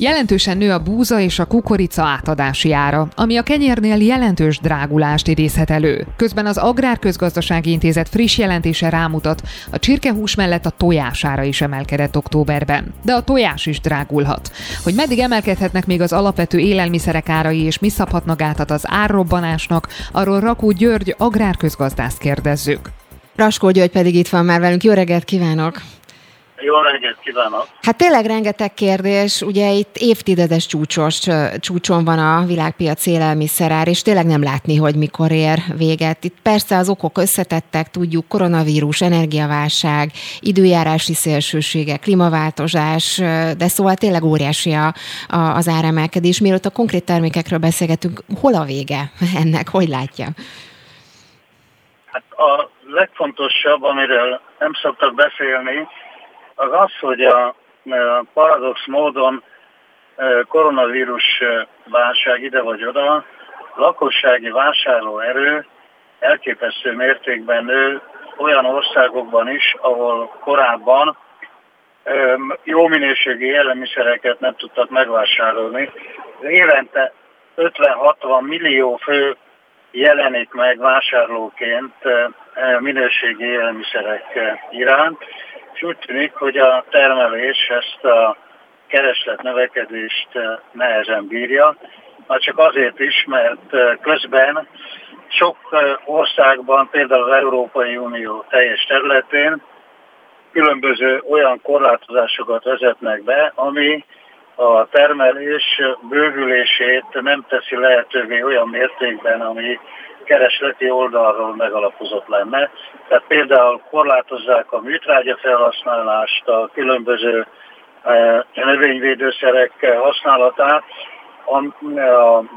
Jelentősen nő a búza és a kukorica átadási ára, ami a kenyérnél jelentős drágulást idézhet elő. Közben az Agrárközgazdasági Intézet friss jelentése rámutat, a csirkehús mellett a tojására is emelkedett októberben. De a tojás is drágulhat. Hogy meddig emelkedhetnek még az alapvető élelmiszerek árai és mi szabhatna gátat az árrobbanásnak, arról Rakó György agrárközgazdászt kérdezzük. Raskó György pedig itt van már velünk. Jó reggelt kívánok! Jó reggelt kívánok! Hát tényleg rengeteg kérdés, ugye itt évtizedes csúcsos, csúcson van a világpiac élelmiszerár, és tényleg nem látni, hogy mikor ér véget. Itt persze az okok összetettek, tudjuk, koronavírus, energiaválság, időjárási szélsőségek, klímaváltozás, de szóval tényleg óriási a, a, az áremelkedés. Mielőtt a konkrét termékekről beszélgetünk, hol a vége *laughs* ennek, hogy látja? Hát a legfontosabb, amiről nem szoktak beszélni, az az, hogy a paradox módon koronavírus válság ide vagy oda, lakossági vásárlóerő elképesztő mértékben nő olyan országokban is, ahol korábban jó minőségi élelmiszereket nem tudtak megvásárolni. Évente 50-60 millió fő jelenik meg vásárlóként minőségi élelmiszerek iránt, és úgy tűnik, hogy a termelés ezt a kereslet növekedést nehezen bírja, már csak azért is, mert közben sok országban, például az Európai Unió teljes területén különböző olyan korlátozásokat vezetnek be, ami a termelés bővülését nem teszi lehetővé olyan mértékben, ami keresleti oldalról megalapozott lenne. Tehát például korlátozzák a műtrágya felhasználást, a különböző e, növényvédőszerek használatát, a,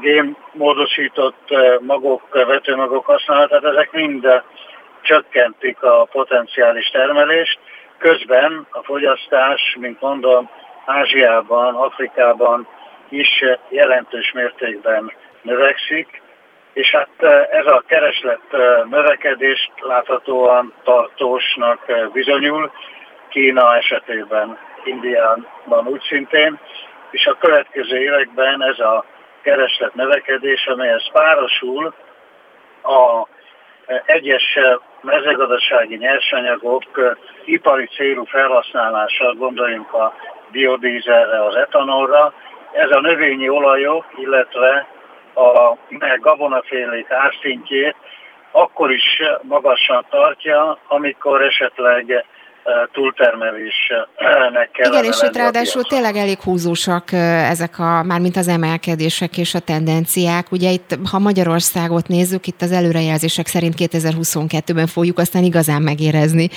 génmódosított e, magok, vetőmagok használatát, ezek mind csökkentik a potenciális termelést. Közben a fogyasztás, mint mondom, Ázsiában, Afrikában is jelentős mértékben növekszik, és hát ez a kereslet növekedést láthatóan tartósnak bizonyul, Kína esetében, Indiában úgy szintén, és a következő években ez a kereslet növekedés, amelyhez párosul a egyes mezőgazdasági nyersanyagok ipari célú felhasználása, gondoljunk a biodízelre, az etanolra, ez a növényi olajok, illetve a gabonafélék árszintjét akkor is magasan tartja, amikor esetleg túltermelésnek kell. Igen, és itt ráadásul tényleg elég húzósak ezek a, mármint az emelkedések és a tendenciák. Ugye itt, ha Magyarországot nézzük, itt az előrejelzések szerint 2022-ben fogjuk aztán igazán megérezni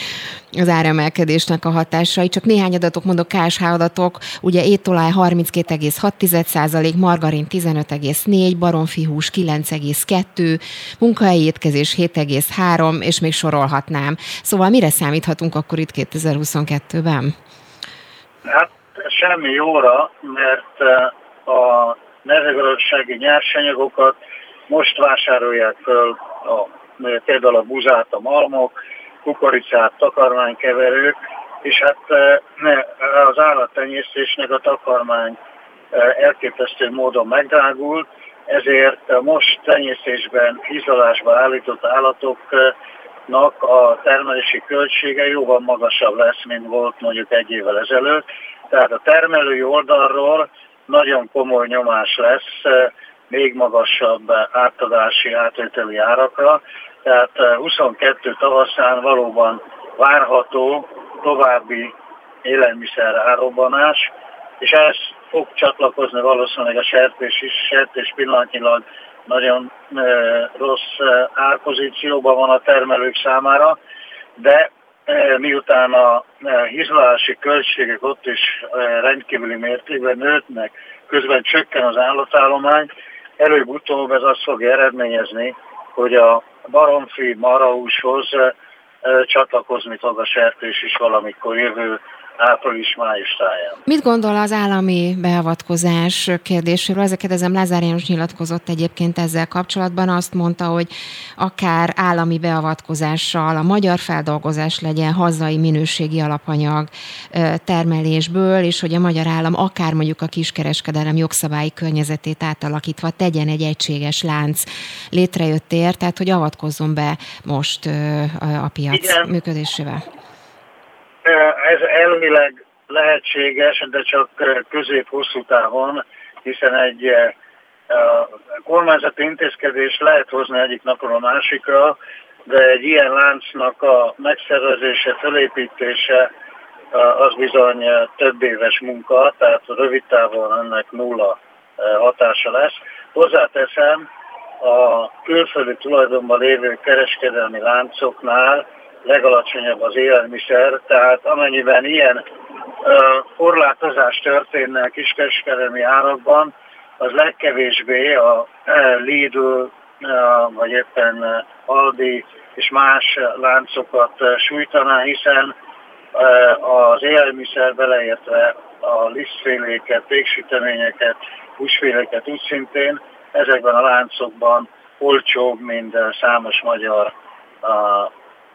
az áremelkedésnek a hatásai. Csak néhány adatok mondok, KSH adatok, ugye étolaj 32,6%, margarin 15,4, baromfihús 9,2, munkahelyi étkezés 7,3, és még sorolhatnám. Szóval mire számíthatunk akkor itt 2022-ben? Hát semmi jóra, mert eh, a mezőgazdasági nyersanyagokat most vásárolják föl a, például a buzát, a malmok, kukoricát, takarmánykeverők, és hát ne, az állattenyésztésnek a takarmány elképesztő módon megdrágult, ezért most tenyésztésben, izolásba állított állatoknak a termelési költsége jóval magasabb lesz, mint volt mondjuk egy évvel ezelőtt. Tehát a termelői oldalról nagyon komoly nyomás lesz még magasabb átadási, átvételi árakra. Tehát 22 tavaszán valóban várható további élelmiszer árobbanás, és ez fog csatlakozni valószínűleg a sertés is. Sertés pillanatnyilag nagyon rossz árpozícióban van a termelők számára, de miután a hizlási költségek ott is rendkívüli mértékben nőttnek, közben csökken az állatállomány, előbb-utóbb ez azt fogja eredményezni, hogy a baromfi marahúshoz csatlakozni fog a sertés is valamikor jövő április-május táján. Mit gondol az állami beavatkozás kérdéséről? Ezeket ezem Lázár János nyilatkozott egyébként ezzel kapcsolatban. Azt mondta, hogy akár állami beavatkozással a magyar feldolgozás legyen hazai minőségi alapanyag termelésből, és hogy a magyar állam akár mondjuk a kiskereskedelem jogszabályi környezetét átalakítva tegyen egy egységes lánc létrejöttért, tehát hogy avatkozzon be most a piac Igen. működésével. Ez elvileg lehetséges, de csak közép-hosszú távon, hiszen egy kormányzati intézkedés lehet hozni egyik napról a másikra, de egy ilyen láncnak a megszervezése, felépítése az bizony több éves munka, tehát rövid távon ennek nulla hatása lesz. Hozzáteszem, a külföldi tulajdonban lévő kereskedelmi láncoknál legalacsonyabb az élelmiszer, tehát amennyiben ilyen korlátozás történne a kiskereskedelmi árakban, az legkevésbé a Lidl vagy éppen Aldi és más láncokat sújtaná, hiszen az élelmiszer beleértve a lisztféléket, péksüteményeket, húsféléket úgy szintén ezekben a láncokban olcsóbb, mint számos magyar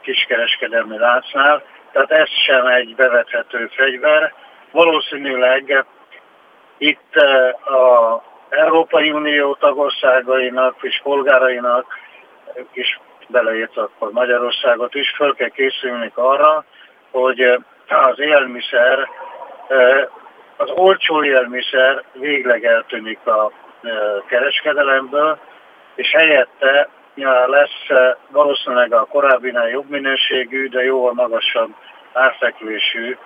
kiskereskedelmi láncnál, tehát ez sem egy bevethető fegyver. Valószínűleg itt eh, a Európai Unió tagországainak és polgárainak, és beleértve akkor Magyarországot is, föl kell készülni arra, hogy az élelmiszer, eh, az olcsó élelmiszer végleg eltűnik a eh, kereskedelemből, és helyette lesz eh, valószínűleg a korábbinál jobb minőségű, de jóval magasabb árfekvésű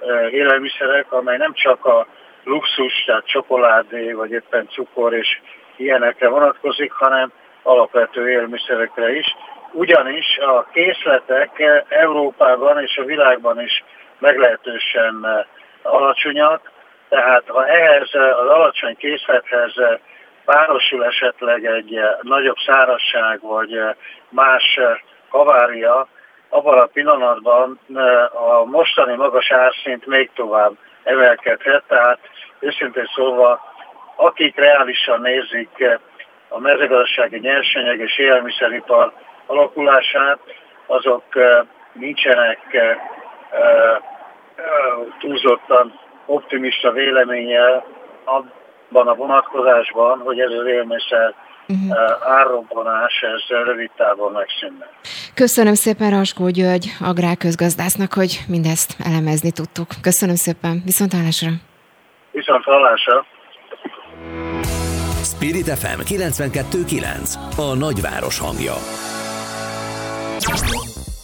eh, élelmiszerek, amely nem csak a luxus, tehát csokoládé, vagy éppen cukor és ilyenekre vonatkozik, hanem alapvető élelmiszerekre is. Ugyanis a készletek eh, Európában és a világban is meglehetősen alacsonyak, tehát ha ehhez az alacsony készlethez párosul esetleg egy eh, nagyobb szárasság vagy eh, más eh, kavária, abban a pillanatban a mostani magas árszint még tovább emelkedhet, tehát őszintén szólva, akik reálisan nézik a mezőgazdasági nyersanyag és élelmiszeripar alakulását, azok nincsenek túlzottan optimista véleménnyel abban a vonatkozásban, hogy ez az élmiszer uh-huh. árrobbanás, ez rövid távon megszűnne. Köszönöm szépen Raskó György, agrárközgazdásznak, hogy mindezt elemezni tudtuk. Köszönöm szépen, viszont hallásra. Viszont hallásra. Spirit FM 92.9 A nagyváros hangja.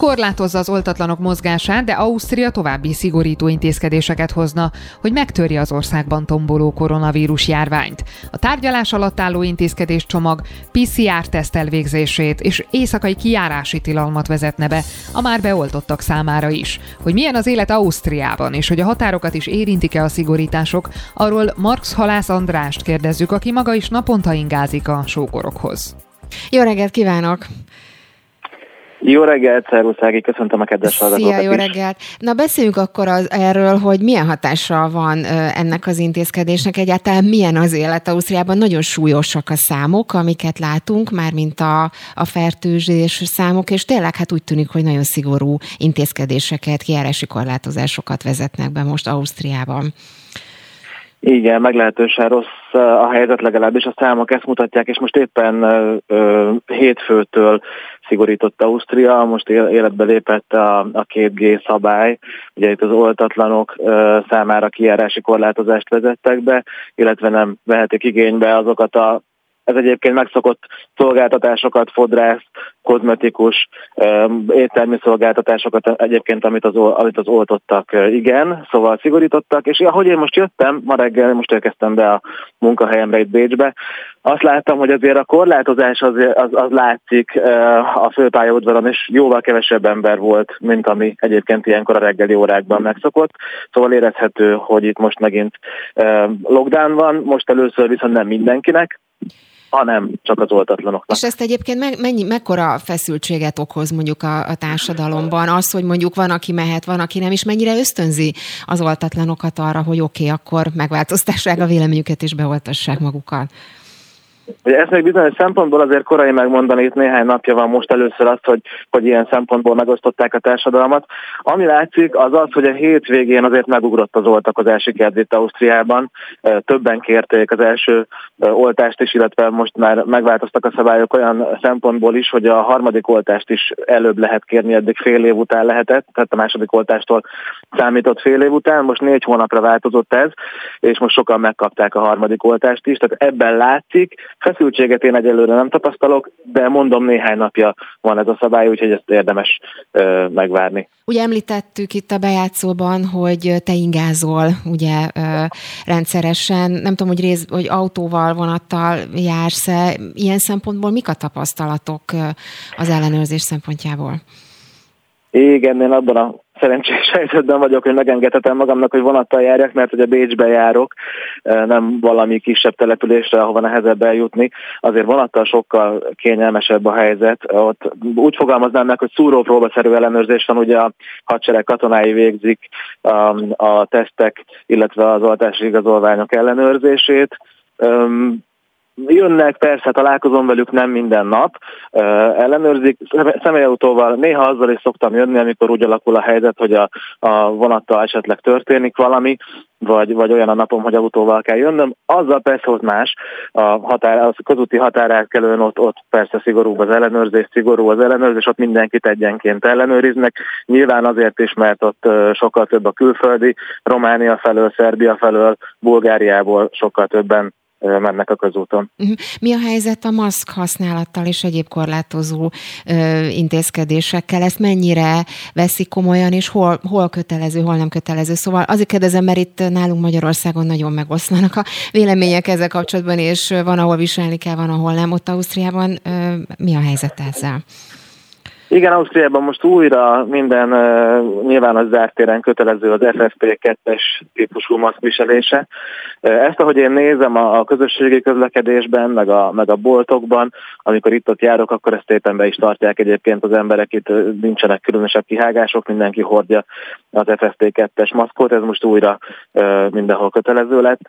Korlátozza az oltatlanok mozgását, de Ausztria további szigorító intézkedéseket hozna, hogy megtörje az országban tomboló koronavírus járványt. A tárgyalás alatt álló intézkedés csomag PCR-teszt elvégzését és éjszakai kijárási tilalmat vezetne be a már beoltottak számára is. Hogy milyen az élet Ausztriában, és hogy a határokat is érintik-e a szigorítások, arról Marx Halász Andrást kérdezzük, aki maga is naponta ingázik a sókorokhoz. Jó reggelt kívánok! Jó reggelt, szervuszági, köszöntöm a kedves hallgatókat Szia, jó reggelt. Na beszéljünk akkor az, erről, hogy milyen hatással van ennek az intézkedésnek, egyáltalán milyen az élet Ausztriában. Nagyon súlyosak a számok, amiket látunk, már mint a, a fertőzés számok, és tényleg hát úgy tűnik, hogy nagyon szigorú intézkedéseket, kiárási korlátozásokat vezetnek be most Ausztriában. Igen, meglehetősen rossz a helyzet, legalábbis a számok ezt mutatják, és most éppen ö, hétfőtől szigorított Ausztria, most életbe lépett a, a 2G szabály, ugye itt az oltatlanok ö, számára kijárási korlátozást vezettek be, illetve nem vehetik igénybe azokat a ez egyébként megszokott szolgáltatásokat, fodrász, kozmetikus, éttermi szolgáltatásokat egyébként, amit az, amit az oltottak, igen, szóval szigorítottak, és ahogy én most jöttem, ma reggel most érkeztem be a munkahelyemre itt Bécsbe, azt láttam, hogy azért a korlátozás az, az, az látszik a főpályaudvaron, és jóval kevesebb ember volt, mint ami egyébként ilyenkor a reggeli órákban megszokott. Szóval érezhető, hogy itt most megint lockdown van, most először viszont nem mindenkinek, hanem csak az oltatlanoknak. És ezt egyébként me- mennyi, mekkora feszültséget okoz mondjuk a, a társadalomban? Az, hogy mondjuk van, aki mehet, van, aki nem, és mennyire ösztönzi az oltatlanokat arra, hogy oké, okay, akkor megváltoztassák a véleményüket és beoltassák magukat? Ugye ezt még bizonyos szempontból azért korai megmondani, itt néhány napja van most először azt, hogy, hogy ilyen szempontból megosztották a társadalmat. Ami látszik, az az, hogy a hétvégén azért megugrott az oltakozási kedvét Ausztriában. Többen kérték az első oltást is, illetve most már megváltoztak a szabályok olyan szempontból is, hogy a harmadik oltást is előbb lehet kérni, eddig fél év után lehetett, tehát a második oltástól számított fél év után, most négy hónapra változott ez, és most sokan megkapták a harmadik oltást is, tehát ebben látszik, Feszültséget én egyelőre nem tapasztalok, de mondom néhány napja van ez a szabály, úgyhogy ezt érdemes ö, megvárni. Ugye említettük itt a bejátszóban, hogy te ingázol ugye ö, rendszeresen, nem tudom, hogy, rész, hogy autóval, vonattal jársz-e, ilyen szempontból mik a tapasztalatok az ellenőrzés szempontjából? Igen, én abban a szerencsés *laughs* helyzetben vagyok, hogy megengedhetem magamnak, hogy vonattal járjak, mert ugye Bécsbe járok, nem valami kisebb településre, ahova nehezebb eljutni. Azért vonattal sokkal kényelmesebb a helyzet. Ott úgy fogalmaznám meg, hogy szúrópróbaszerű ellenőrzés van, ugye a hadsereg katonái végzik a, a tesztek, illetve az oltási igazolványok ellenőrzését Jönnek, persze találkozom velük nem minden nap, ellenőrzik személyautóval, néha azzal is szoktam jönni, amikor úgy alakul a helyzet, hogy a, a vonattal esetleg történik valami, vagy, vagy olyan a napom, hogy autóval kell jönnöm. Azzal persze ott más, a, határ, a közúti határátkelőn ott, ott persze szigorúbb az ellenőrzés, szigorú az ellenőrzés, ott mindenkit egyenként ellenőriznek. Nyilván azért is, mert ott sokkal több a külföldi, Románia felől, Szerbia felől, Bulgáriából sokkal többen mennek a közúton. Mhm. Mi a helyzet a maszk használattal és egyéb korlátozó intézkedésekkel? Ezt mennyire veszik komolyan, és hol, hol kötelező, hol nem kötelező? Szóval azért kérdezem, mert itt nálunk Magyarországon nagyon megoszlanak a vélemények ezzel kapcsolatban, és van, ahol viselni kell, van, ahol nem. Ott Ausztriában mi a helyzet ezzel? Igen, Ausztriában most újra minden uh, nyilvános zártéren kötelező az FFP2-es típusú maszkviselése. Ezt, ahogy én nézem a, a közösségi közlekedésben, meg a, meg a boltokban, amikor itt-ott járok, akkor ezt éppen be is tartják egyébként az emberek, itt nincsenek különösebb kihágások, mindenki hordja az FFP2-es maszkot, ez most újra uh, mindenhol kötelező lett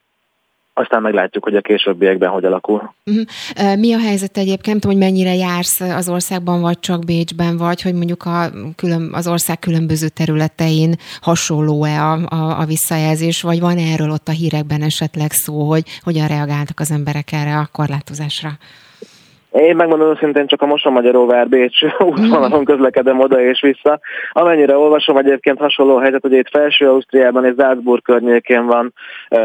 aztán meglátjuk, hogy a későbbiekben hogy alakul. Uh-huh. Mi a helyzet egyébként? Nem tudom, hogy mennyire jársz az országban, vagy csak Bécsben, vagy hogy mondjuk a külön, az ország különböző területein hasonló-e a, a, a visszajelzés, vagy van erről ott a hírekben esetleg szó, hogy hogyan reagáltak az emberek erre a korlátozásra? Én megmondom őszintén csak a Mosonmagyaróvár Bécs útvonalon közlekedem oda és vissza. Amennyire olvasom egyébként hasonló helyzet, hogy itt Felső Ausztriában és Salzburg környékén van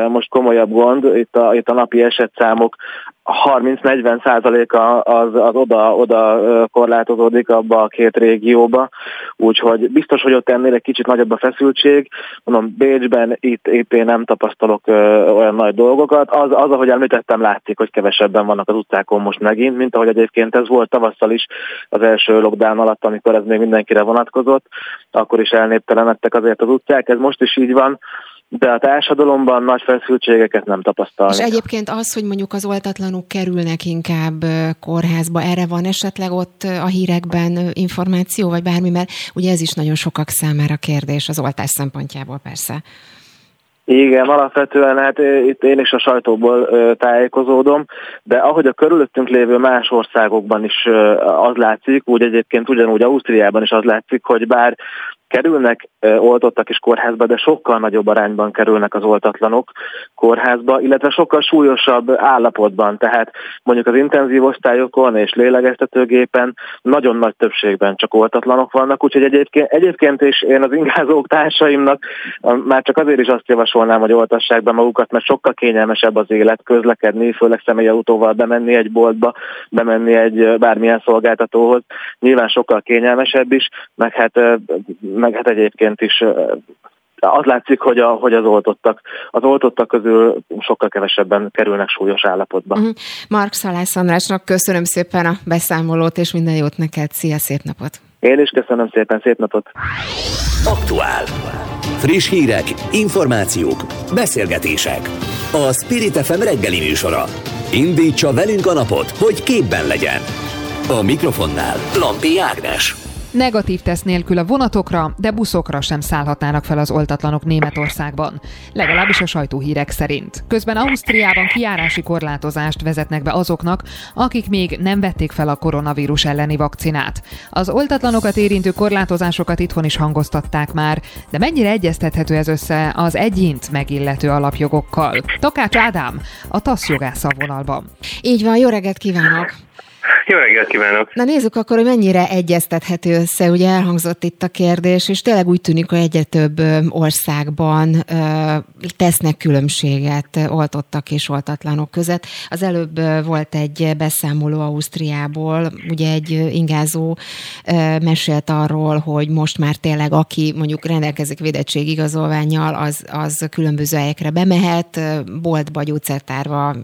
most komolyabb gond, itt a, itt a napi esetszámok 30-40 százaléka az, az oda, oda korlátozódik abba a két régióba, úgyhogy biztos, hogy ott ennél egy kicsit nagyobb a feszültség. Mondom, Bécsben itt, itt én nem tapasztalok olyan nagy dolgokat. Az, az, ahogy említettem, látszik, hogy kevesebben vannak az utcákon most megint, mint ahogy egyébként ez volt tavasszal is az első lockdown alatt, amikor ez még mindenkire vonatkozott, akkor is elnéptelenedtek azért az utcák, ez most is így van de a társadalomban nagy feszültségeket nem tapasztalni. És egyébként az, hogy mondjuk az oltatlanok kerülnek inkább kórházba, erre van esetleg ott a hírekben információ, vagy bármi, mert ugye ez is nagyon sokak számára kérdés az oltás szempontjából persze. Igen, alapvetően hát itt én is a sajtóból tájékozódom, de ahogy a körülöttünk lévő más országokban is az látszik, úgy egyébként ugyanúgy Ausztriában is az látszik, hogy bár kerülnek oltottak is kórházba, de sokkal nagyobb arányban kerülnek az oltatlanok kórházba, illetve sokkal súlyosabb állapotban, tehát mondjuk az intenzív osztályokon és lélegeztetőgépen nagyon nagy többségben csak oltatlanok vannak, úgyhogy egyébként, egyébként is én az ingázók társaimnak már csak azért is azt javasolnám, hogy oltassák be magukat, mert sokkal kényelmesebb az élet közlekedni, főleg személyautóval bemenni egy boltba, bemenni egy bármilyen szolgáltatóhoz. Nyilván sokkal kényelmesebb is, meg hát meg hát egyébként is az látszik, hogy, a, hogy az oltottak, az oltottak közül sokkal kevesebben kerülnek súlyos állapotba. Uh-huh. Mark Szalász Andrásnak köszönöm szépen a beszámolót, és minden jót neked. Szia, szép napot! Én is köszönöm szépen, szép napot! Aktuál. Friss hírek, információk, beszélgetések. A Spirit FM reggeli műsora. Indítsa velünk a napot, hogy képben legyen. A mikrofonnál Lampi Ágnes. Negatív teszt nélkül a vonatokra, de buszokra sem szállhatnának fel az oltatlanok Németországban. Legalábbis a sajtóhírek szerint. Közben Ausztriában kiárási korlátozást vezetnek be azoknak, akik még nem vették fel a koronavírus elleni vakcinát. Az oltatlanokat érintő korlátozásokat itthon is hangoztatták már, de mennyire egyeztethető ez össze az egyént megillető alapjogokkal? Takács Ádám, a TASZ jogásza vonalban. Így van, jó reggelt kívánok! Jó reggelt kívánok! Na nézzük akkor, hogy mennyire egyeztethető össze, ugye elhangzott itt a kérdés, és tényleg úgy tűnik, hogy egyre több országban tesznek különbséget oltottak és oltatlanok között. Az előbb volt egy beszámoló Ausztriából, ugye egy ingázó mesélt arról, hogy most már tényleg aki mondjuk rendelkezik védettségigazolványjal, az, az különböző helyekre bemehet, boltba, gyógyszertárba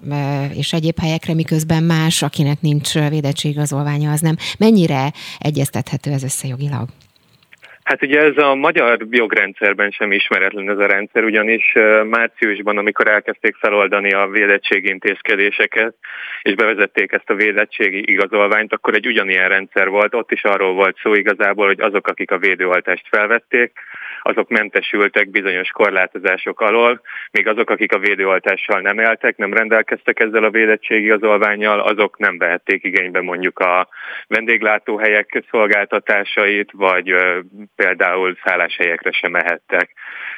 és egyéb helyekre, miközben más, akinek nincs védettségigazolványa az nem. Mennyire egyeztethető ez összejogilag? Hát ugye ez a magyar jogrendszerben sem ismeretlen ez a rendszer, ugyanis márciusban, amikor elkezdték feloldani a védettségi intézkedéseket, és bevezették ezt a védettségi igazolványt, akkor egy ugyanilyen rendszer volt. Ott is arról volt szó igazából, hogy azok, akik a védőoltást felvették, azok mentesültek bizonyos korlátozások alól, még azok, akik a védőoltással nem éltek, nem rendelkeztek ezzel a védettségigazolványjal, azok nem vehették igénybe mondjuk a vendéglátóhelyek szolgáltatásait, vagy például szálláshelyekre sem mehettek.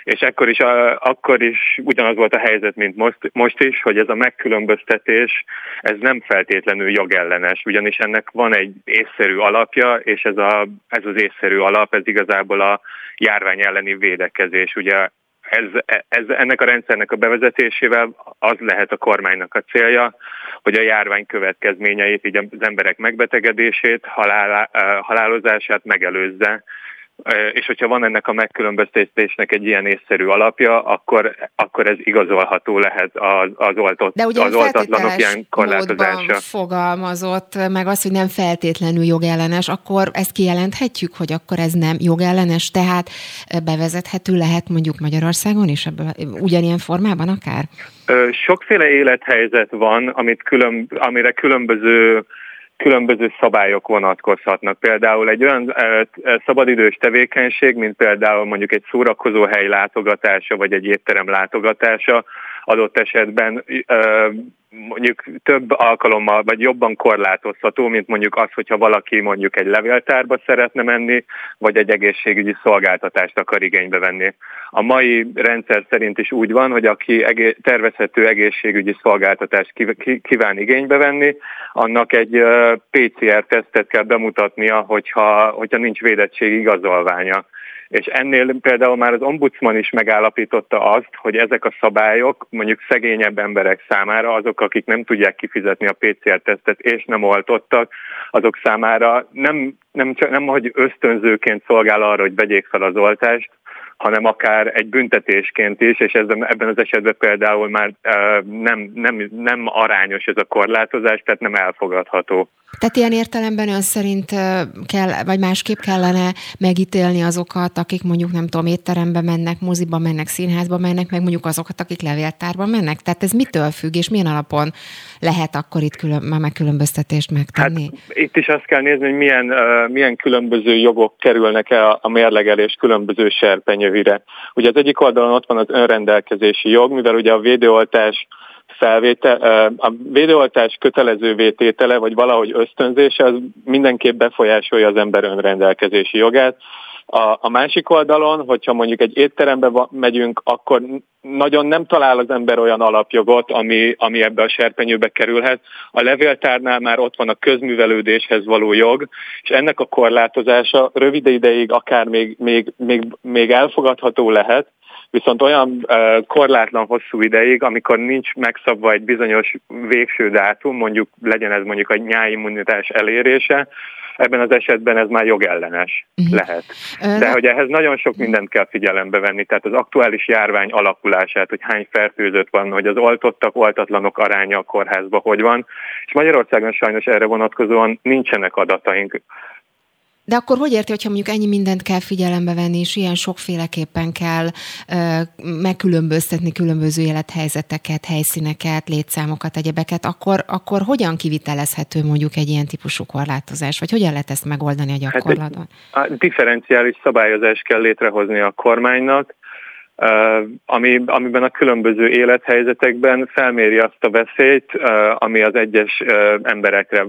És ekkor is, akkor is ugyanaz volt a helyzet, mint most, most is, hogy ez a megkülönböztetés, ez nem feltétlenül jogellenes, ugyanis ennek van egy észszerű alapja, és ez, a, ez az észszerű alap, ez igazából a járvány elleni védekezés. Ugye ez, ez, ennek a rendszernek a bevezetésével az lehet a kormánynak a célja, hogy a járvány következményeit, így az emberek megbetegedését, halál, halálozását megelőzze, és hogyha van ennek a megkülönböztetésnek egy ilyen észszerű alapja, akkor, akkor ez igazolható lehet az, az, oltott, De ugye az oltatlanok ilyen korlátozása. fogalmazott, meg az, hogy nem feltétlenül jogellenes, akkor ezt kijelenthetjük, hogy akkor ez nem jogellenes, tehát bevezethető lehet mondjuk Magyarországon is ebből, ugyanilyen formában akár? Sokféle élethelyzet van, amit külön, amire különböző különböző szabályok vonatkozhatnak. Például egy olyan szabadidős tevékenység, mint például mondjuk egy szórakozó hely látogatása, vagy egy étterem látogatása, adott esetben mondjuk több alkalommal, vagy jobban korlátozható, mint mondjuk az, hogyha valaki mondjuk egy levéltárba szeretne menni, vagy egy egészségügyi szolgáltatást akar igénybe venni. A mai rendszer szerint is úgy van, hogy aki tervezhető egészségügyi szolgáltatást kíván igénybe venni, annak egy PCR-tesztet kell bemutatnia, hogyha, hogyha nincs védettség igazolványa. És ennél például már az ombudsman is megállapította azt, hogy ezek a szabályok mondjuk szegényebb emberek számára, azok, akik nem tudják kifizetni a PCR-tesztet és nem oltottak, azok számára nem, nem, csak, nem hogy ösztönzőként szolgál arra, hogy vegyék fel az oltást, hanem akár egy büntetésként is, és ebben az esetben például már nem, nem, nem arányos ez a korlátozás, tehát nem elfogadható. Tehát ilyen értelemben ön szerint kell, vagy másképp kellene megítélni azokat, akik mondjuk nem tudom, étterembe mennek, moziba mennek, színházba mennek, meg mondjuk azokat, akik levéltárba mennek? Tehát ez mitől függ, és milyen alapon lehet akkor itt külön, már megkülönböztetést megtenni? Hát, itt is azt kell nézni, hogy milyen, milyen különböző jogok kerülnek el a mérlegelés különböző serpenyővire. Ugye az egyik oldalon ott van az önrendelkezési jog, mivel ugye a védőoltás felvétel, a védőoltás kötelező vététele, vagy valahogy ösztönzése, az mindenképp befolyásolja az ember önrendelkezési jogát. A, a másik oldalon, hogyha mondjuk egy étterembe megyünk, akkor nagyon nem talál az ember olyan alapjogot, ami, ami ebbe a serpenyőbe kerülhet. A levéltárnál már ott van a közművelődéshez való jog, és ennek a korlátozása rövid ideig akár még, még, még, még elfogadható lehet, viszont olyan korlátlan hosszú ideig, amikor nincs megszabva egy bizonyos végső dátum, mondjuk legyen ez mondjuk a nyáimmunitás elérése, ebben az esetben ez már jogellenes uh-huh. lehet. De hogy ehhez nagyon sok mindent kell figyelembe venni, tehát az aktuális járvány alakulását, hogy hány fertőzött van, hogy az oltottak, oltatlanok aránya a kórházban hogy van, és Magyarországon sajnos erre vonatkozóan nincsenek adataink. De akkor hogy érti, hogyha mondjuk ennyi mindent kell figyelembe venni, és ilyen sokféleképpen kell ö, megkülönböztetni különböző élethelyzeteket, helyszíneket, létszámokat, egyebeket, akkor, akkor hogyan kivitelezhető mondjuk egy ilyen típusú korlátozás, vagy hogyan lehet ezt megoldani a gyakorlatban? Hát egy, a differenciális szabályozást kell létrehozni a kormánynak, ami, amiben a különböző élethelyzetekben felméri azt a veszélyt, ami az egyes emberekre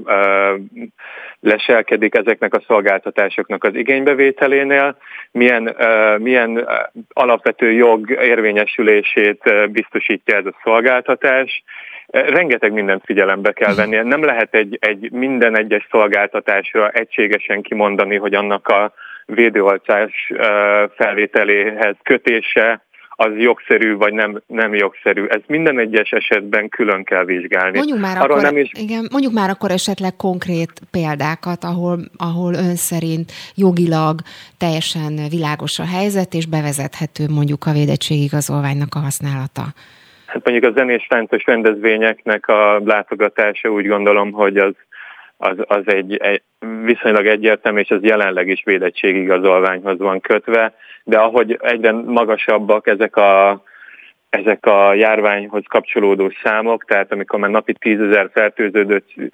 leselkedik ezeknek a szolgáltatásoknak az igénybevételénél, milyen, milyen alapvető jog érvényesülését biztosítja ez a szolgáltatás, rengeteg mindent figyelembe kell venni. Nem lehet egy, egy minden egyes szolgáltatásra egységesen kimondani, hogy annak a védőoltás felvételéhez kötése az jogszerű vagy nem, nem jogszerű. Ez minden egyes esetben külön kell vizsgálni. Mondjuk már, akkor, nem is... igen, mondjuk már akkor esetleg konkrét példákat, ahol, ahol ön szerint jogilag teljesen világos a helyzet, és bevezethető mondjuk a védettségigazolványnak a használata. Hát mondjuk a zenés táncos rendezvényeknek a látogatása úgy gondolom, hogy az az, az egy, egy viszonylag egyértelmű, és az jelenleg is védettségigazolványhoz van kötve, de ahogy egyre magasabbak ezek a ezek a járványhoz kapcsolódó számok, tehát amikor már napi 10 ezer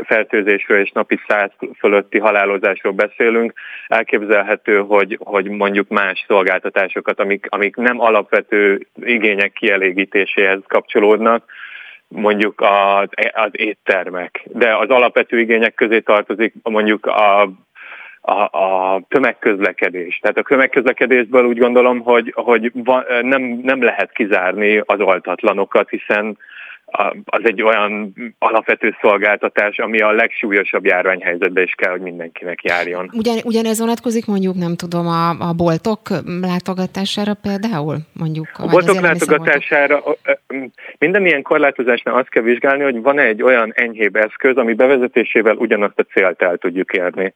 fertőzésről és napi 100 fölötti halálozásról beszélünk, elképzelhető, hogy, hogy mondjuk más szolgáltatásokat, amik, amik nem alapvető igények kielégítéséhez kapcsolódnak, mondjuk az, az éttermek, de az alapvető igények közé tartozik mondjuk a, a, a tömegközlekedés. Tehát a tömegközlekedésből úgy gondolom, hogy, hogy van, nem, nem lehet kizárni az oltatlanokat, hiszen az egy olyan alapvető szolgáltatás, ami a legsúlyosabb járványhelyzetben is kell, hogy mindenkinek járjon. Ugyan, ugyanez vonatkozik mondjuk, nem tudom, a, a boltok látogatására például? Mondjuk, a boltok látogatására minden ilyen korlátozásnál azt kell vizsgálni, hogy van egy olyan enyhébb eszköz, ami bevezetésével ugyanazt a célt el tudjuk érni.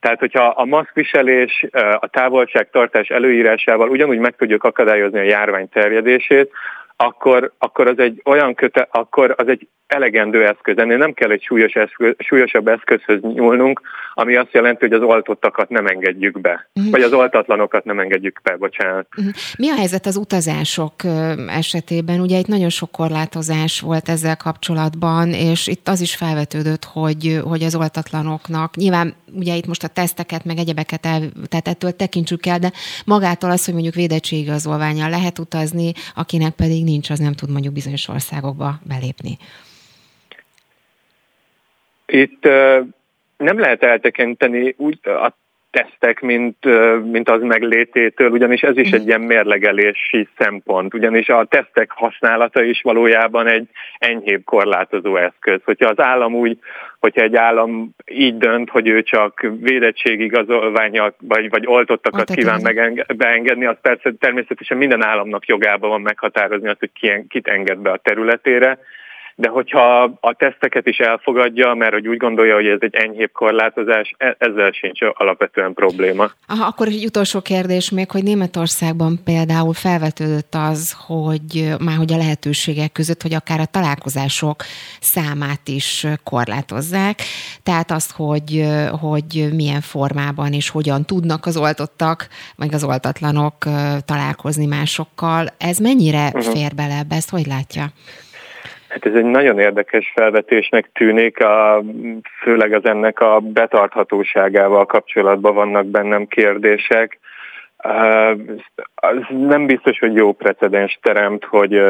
Tehát, hogyha a maszkviselés, a távolságtartás előírásával ugyanúgy meg tudjuk akadályozni a járvány terjedését, akkor, akkor az egy olyan köte, akkor az egy elegendő eszköz. Ennél nem kell egy súlyos eszköz, súlyosabb eszközhöz nyúlnunk, ami azt jelenti, hogy az oltottakat nem engedjük be. Uh-huh. Vagy az oltatlanokat nem engedjük be, bocsánat. Uh-huh. Mi a helyzet az utazások esetében? Ugye itt nagyon sok korlátozás volt ezzel kapcsolatban, és itt az is felvetődött, hogy, hogy az oltatlanoknak, nyilván ugye itt most a teszteket, meg egyebeket el, tehát ettől tekintsük el, de magától az, hogy mondjuk védettségigazolványjal lehet utazni, akinek pedig nincs, az nem tud mondjuk bizonyos országokba belépni. Itt nem lehet eltekinteni úgy a tesztek, mint, mint az meglététől, ugyanis ez is egy ilyen mérlegelési szempont, ugyanis a tesztek használata is valójában egy enyhébb korlátozó eszköz. Hogyha az állam úgy, hogyha egy állam így dönt, hogy ő csak védettségigazolványa vagy, vagy oltottakat kíván megenge- beengedni, az persze természetesen minden államnak jogában van meghatározni azt, hogy ki, kit enged be a területére, de hogyha a teszteket is elfogadja, mert hogy úgy gondolja, hogy ez egy enyhébb korlátozás, e- ezzel sincs alapvetően probléma. Aha, akkor egy utolsó kérdés még, hogy Németországban például felvetődött az, hogy már hogy a lehetőségek között, hogy akár a találkozások számát is korlátozzák, tehát azt, hogy, hogy milyen formában és hogyan tudnak az oltottak, meg az oltatlanok találkozni másokkal. Ez mennyire uh-huh. fér bele ebbe, ezt hogy látja? Hát ez egy nagyon érdekes felvetésnek tűnik, a, főleg az ennek a betarthatóságával kapcsolatban vannak bennem kérdések. Az nem biztos, hogy jó precedens teremt, hogy,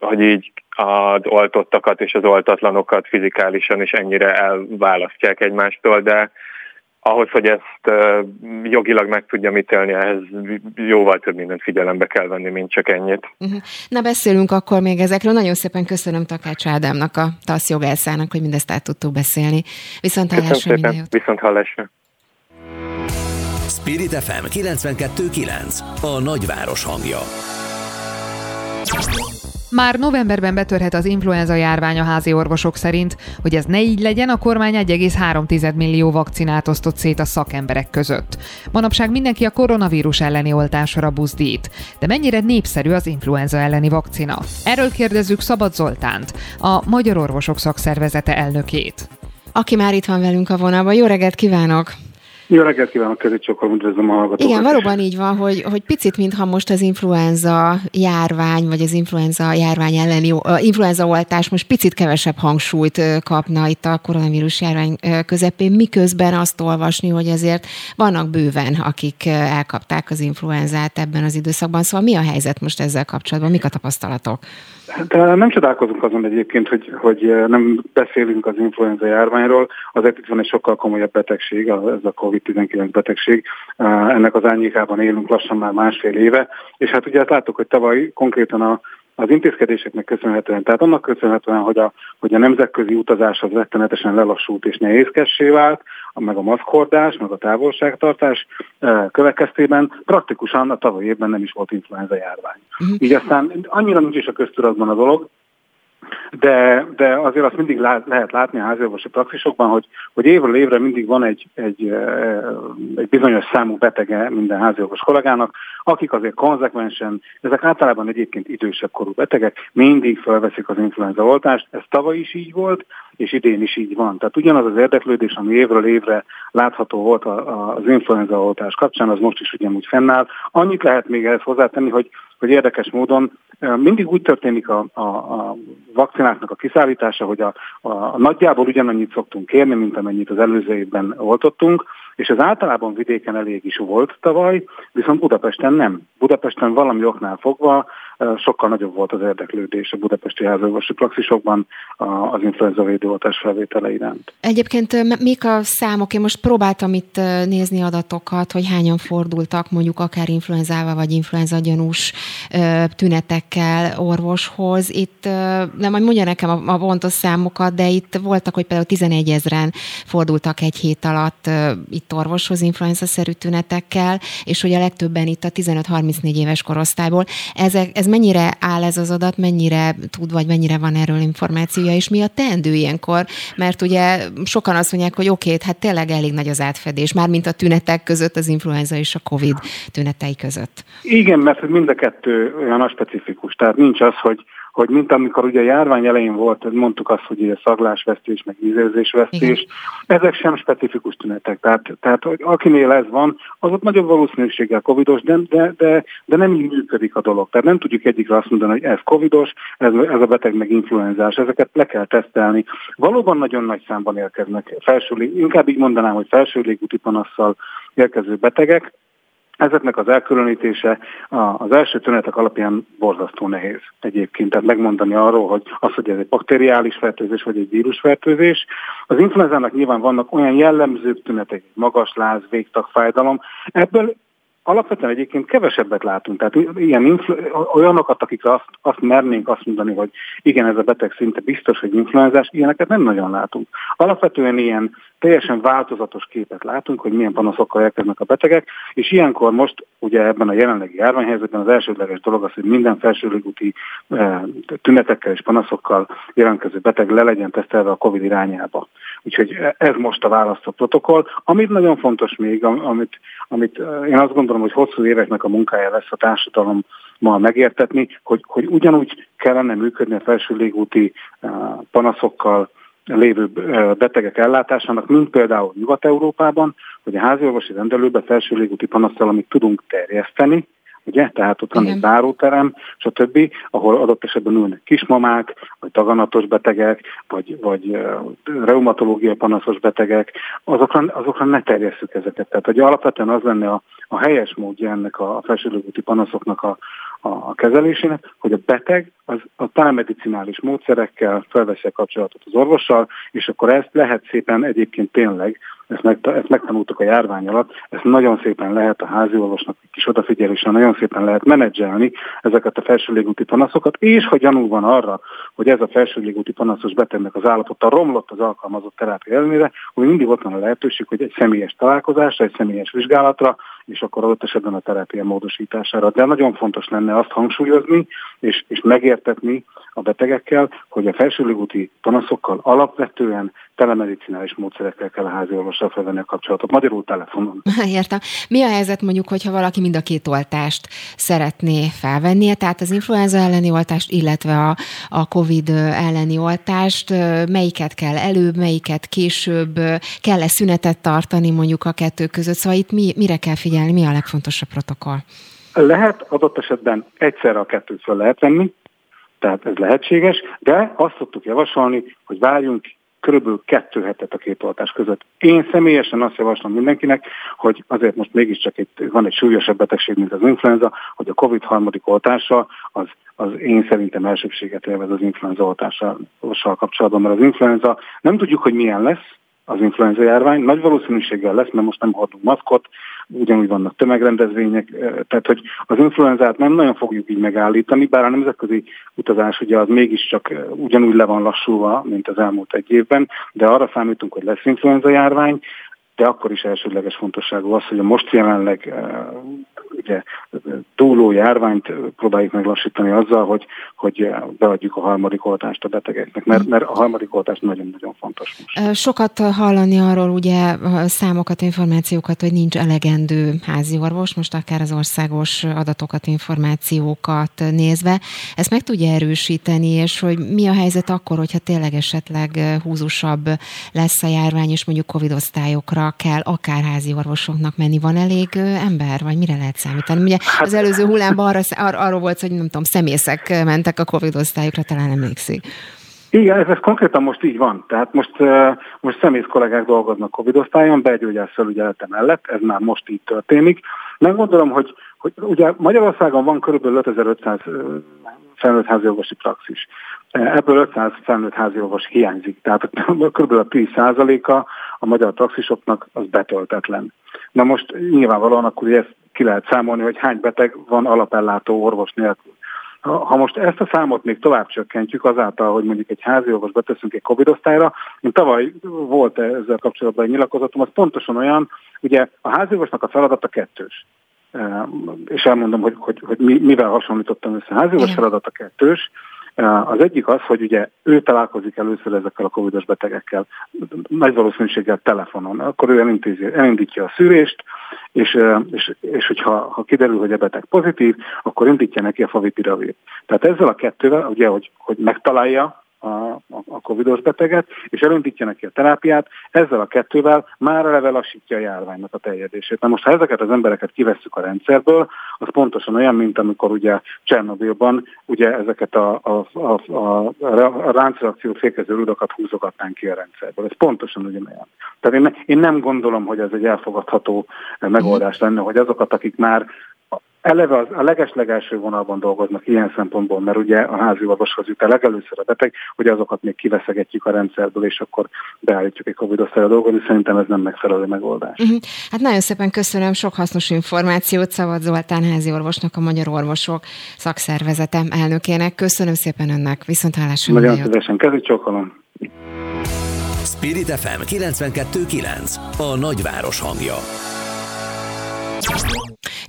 hogy így az oltottakat és az oltatlanokat fizikálisan is ennyire elválasztják egymástól, de ahhoz, hogy ezt jogilag meg tudja ítélni, ehhez jóval több mindent figyelembe kell venni, mint csak ennyit. Uh-huh. Na beszélünk akkor még ezekről. Nagyon szépen köszönöm Takács Ádámnak, a TASZ jogászának, hogy mindezt át tudtuk beszélni. Viszont hallásra minden Viszont hallásra. Spirit FM 92.9 A nagyváros hangja. Már novemberben betörhet az influenza járvány a házi orvosok szerint, hogy ez ne így legyen, a kormány 1,3 millió vakcinát osztott szét a szakemberek között. Manapság mindenki a koronavírus elleni oltásra buzdít. De mennyire népszerű az influenza elleni vakcina? Erről kérdezzük Szabad Zoltánt, a Magyar Orvosok Szakszervezete elnökét. Aki már itt van velünk a vonalban. Jó reggelt kívánok! Jó reggelt kívánok, közöcsokor, üdvözlöm a hallgatókat. Igen, valóban így van, hogy, hogy picit, mintha most az influenza járvány, vagy az influenza járvány elleni, uh, influenza oltás most picit kevesebb hangsúlyt kapna itt a koronavírus járvány közepén, miközben azt olvasni, hogy azért vannak bőven, akik elkapták az influenzát ebben az időszakban. Szóval mi a helyzet most ezzel kapcsolatban? Mik a tapasztalatok? Hát nem csodálkozunk azon egyébként, hogy, hogy nem beszélünk az influenza járványról, azért itt van egy sokkal komolyabb betegség, ez a COVID-19 betegség. Ennek az árnyékában élünk lassan már másfél éve, és hát ugye hát láttuk, hogy tavaly konkrétan a az intézkedéseknek köszönhetően, tehát annak köszönhetően, hogy a, hogy a nemzetközi utazás az rettenetesen lelassult és nehézkessé vált, meg a maszkhordás, meg a távolságtartás következtében praktikusan a tavaly évben nem is volt influenza járvány. Uh-huh. Így aztán annyira nincs is a köztudatban a dolog, de, de azért azt mindig lehet látni a háziorvosi praxisokban, hogy, hogy évről évre mindig van egy, egy, egy bizonyos számú betege minden háziorvos kollégának, akik azért konzekvensen, ezek általában egyébként idősebb korú betegek, mindig felveszik az influenza oltást, ez tavaly is így volt, és idén is így van. Tehát ugyanaz az érdeklődés, ami évről évre látható volt az influenza oltás kapcsán, az most is ugyanúgy fennáll. Annyit lehet még ehhez hozzátenni, hogy, hogy érdekes módon mindig úgy történik a, a, a vakcináknak a kiszállítása, hogy a, a, nagyjából ugyanannyit szoktunk kérni, mint amennyit az előző évben oltottunk, és ez általában vidéken elég is volt tavaly, viszont Budapesten nem. Budapesten valami oknál fogva sokkal nagyobb volt az érdeklődés a budapesti házorvosi praxisokban az influenza védőoltás felvétele iránt. Egyébként mik a számok? Én most próbáltam itt nézni adatokat, hogy hányan fordultak mondjuk akár influenzával vagy influenza gyanús tünetekkel orvoshoz. Itt nem majd mondja nekem a, a pontos számokat, de itt voltak, hogy például 11 ezeren fordultak egy hét alatt itt orvoshoz influenza-szerű tünetekkel, és hogy a legtöbben itt a 15-34 éves korosztályból. Ezek, ez mennyire áll ez az adat, mennyire tud, vagy mennyire van erről információja, és mi a teendő ilyenkor? Mert ugye sokan azt mondják, hogy oké, okay, hát tényleg elég nagy az átfedés, mármint a tünetek között, az influenza és a COVID tünetei között. Igen, mert mind a kettő olyan specifikus, tehát nincs az, hogy hogy mint amikor ugye a járvány elején volt, mondtuk azt, hogy ugye szaglásvesztés, meg ízérzésvesztés, ezek sem specifikus tünetek. Tehát, tehát hogy akinél ez van, az ott nagyobb valószínűséggel covidos, de, de, de, de nem így működik a dolog. Tehát nem tudjuk egyikre azt mondani, hogy ez covidos, ez, ez a beteg meg influenzás, ezeket le kell tesztelni. Valóban nagyon nagy számban érkeznek felső, inkább így mondanám, hogy felső légúti panasszal érkező betegek, Ezeknek az elkülönítése az első tünetek alapján borzasztó nehéz egyébként. Tehát megmondani arról, hogy az, hogy ez egy bakteriális fertőzés vagy egy vírusfertőzés. Az influenzának nyilván vannak olyan jellemző tünetek, magas láz, végtagfájdalom. Ebből alapvetően egyébként kevesebbet látunk. Tehát ilyen influ- olyanokat, akikre azt, azt mernénk azt mondani, hogy igen, ez a beteg szinte biztos, hogy influenzás, ilyeneket nem nagyon látunk. Alapvetően ilyen teljesen változatos képet látunk, hogy milyen panaszokkal érkeznek a betegek, és ilyenkor most ugye ebben a jelenlegi járványhelyzetben az elsődleges dolog az, hogy minden felsőlégúti e, tünetekkel és panaszokkal jelentkező beteg le legyen tesztelve a COVID irányába. Úgyhogy ez most a választott protokoll. Amit nagyon fontos még, amit, amit eh, én azt gondolom, hogy hosszú éveknek a munkája lesz a társadalom ma megértetni, hogy, hogy ugyanúgy kellene működni a felső légúti eh, panaszokkal, lévő betegek ellátásának, mint például Nyugat-Európában, hogy a háziorvosi rendelőbe felső légúti panasztal, amit tudunk terjeszteni, ugye? Tehát ott van Igen. egy záróterem, stb., ahol adott esetben ülnek kismamák, vagy taganatos betegek, vagy, vagy reumatológia panaszos betegek, azokra, azokra ne terjesszük ezeket. Tehát, hogy alapvetően az lenne a, a helyes módja ennek a, felsőlégúti panaszoknak a, a, a kezelésének, hogy a beteg az a telemedicinális módszerekkel felveszi a kapcsolatot az orvossal, és akkor ezt lehet szépen egyébként tényleg, ezt, meg, ezt megtanultuk a járvány alatt, ezt nagyon szépen lehet a házi orvosnak egy kis odafigyeléssel, nagyon szépen lehet menedzselni ezeket a felső panaszokat, és ha gyanú van arra, hogy ez a felső légúti panaszos betegnek az állapota romlott az alkalmazott terápia ellenére, hogy mindig ott van a lehetőség, hogy egy személyes találkozásra, egy személyes vizsgálatra, és akkor adott esetben a terápia módosítására. De nagyon fontos lenne azt hangsúlyozni, és, és megértetni a betegekkel, hogy a felsőlégúti panaszokkal alapvetően telemedicinális módszerekkel kell a házi orvossal felvenni a kapcsolatot, magyarul telefonon. Értem. Mi a helyzet mondjuk, hogyha valaki mind a két oltást szeretné felvennie, tehát az influenza elleni oltást, illetve a, a COVID elleni oltást, melyiket kell előbb, melyiket később, kell-e szünetet tartani mondjuk a kettő között, szóval itt mi, mire kell figyelni, mi a legfontosabb protokoll? Lehet, adott esetben egyszerre a kettőt fel lehet venni, tehát ez lehetséges, de azt szoktuk javasolni, hogy várjunk körülbelül kettő hetet a két oltás között. Én személyesen azt javaslom mindenkinek, hogy azért most mégiscsak itt van egy súlyosabb betegség, mint az influenza, hogy a COVID harmadik oltása az, az én szerintem elsőbséget élvez az influenza oltással kapcsolatban, mert az influenza nem tudjuk, hogy milyen lesz, az influenza járvány. Nagy valószínűséggel lesz, mert most nem hordunk maszkot, ugyanúgy vannak tömegrendezvények, tehát hogy az influenzát nem nagyon fogjuk így megállítani, bár a nemzetközi utazás ugye az mégiscsak ugyanúgy le van lassulva, mint az elmúlt egy évben, de arra számítunk, hogy lesz influenza járvány, de akkor is elsődleges fontosságú az, hogy a most jelenleg ugye túló járványt próbáljuk meglassítani azzal, hogy, hogy beadjuk a harmadik oltást a betegeknek, mert, mert a harmadik oltás nagyon-nagyon fontos. Most. Sokat hallani arról ugye számokat, információkat, hogy nincs elegendő házi orvos, most akár az országos adatokat, információkat nézve. Ezt meg tudja erősíteni, és hogy mi a helyzet akkor, hogyha tényleg esetleg húzusabb lesz a járvány, és mondjuk Covid osztályokra kell akár házi orvosoknak menni. Van elég ember, vagy mire lehet számítani? Ugye hát, az előző hullámban arra, ar, arról volt, hogy nem tudom, szemészek mentek a Covid osztályokra, talán emlékszik. Igen, ez, ez konkrétan most így van. Tehát most, most szemész kollégák dolgoznak Covid osztályon, belgyógyász felügyelete mellett, ez már most így történik. Nem gondolom, hogy, hogy ugye Magyarországon van kb. 5500 felnőtt háziorvosi praxis. Ebből 500 felnőtt háziorvos hiányzik, tehát *laughs* kb. a 10%-a a magyar praxisoknak az betöltetlen. Na most nyilvánvalóan akkor ezt ki lehet számolni, hogy hány beteg van alapellátó orvos nélkül. Ha most ezt a számot még tovább csökkentjük azáltal, hogy mondjuk egy házi orvos beteszünk egy Covid osztályra, mint tavaly volt ezzel kapcsolatban egy nyilatkozatom, az pontosan olyan, ugye a házi orvosnak a feladata kettős. És elmondom, hogy, hogy, hogy mivel hasonlítottam össze. A házi orvos feladata kettős, az egyik az, hogy ugye ő találkozik először ezekkel a covidos betegekkel, nagy valószínűséggel telefonon. Akkor ő elintézi, elindítja a szűrést, és, és, és hogyha ha kiderül, hogy a beteg pozitív, akkor indítja neki a favipiravir. Tehát ezzel a kettővel, ugye, hogy, hogy megtalálja a, a covidos beteget, és elindítja neki a terápiát, ezzel a kettővel már eleve lassítja a járványnak a terjedését. Na most, ha ezeket az embereket kivesszük a rendszerből, az pontosan olyan, mint amikor ugye Csernobilban ugye ezeket a, a, a, a, a ráncreakciót fékező rudakat húzogatnánk ki a rendszerből. Ez pontosan ugyanolyan. Tehát én, én nem gondolom, hogy ez egy elfogadható megoldás lenne, hogy azokat, akik már eleve az, a legeslegelső vonalban dolgoznak ilyen szempontból, mert ugye a házi orvoshoz jut el legelőször a beteg, hogy azokat még kiveszegetjük a rendszerből, és akkor beállítjuk egy covid osztályra dolgozni. Szerintem ez nem megfelelő megoldás. Uh-huh. Hát nagyon szépen köszönöm sok hasznos információt Szabad Zoltán házi orvosnak, a Magyar Orvosok szakszervezetem elnökének. Köszönöm szépen önnek, viszont hálásra. Nagyon szívesen, kezdjük csókolom. Spirit FM 92.9 A nagyváros hangja.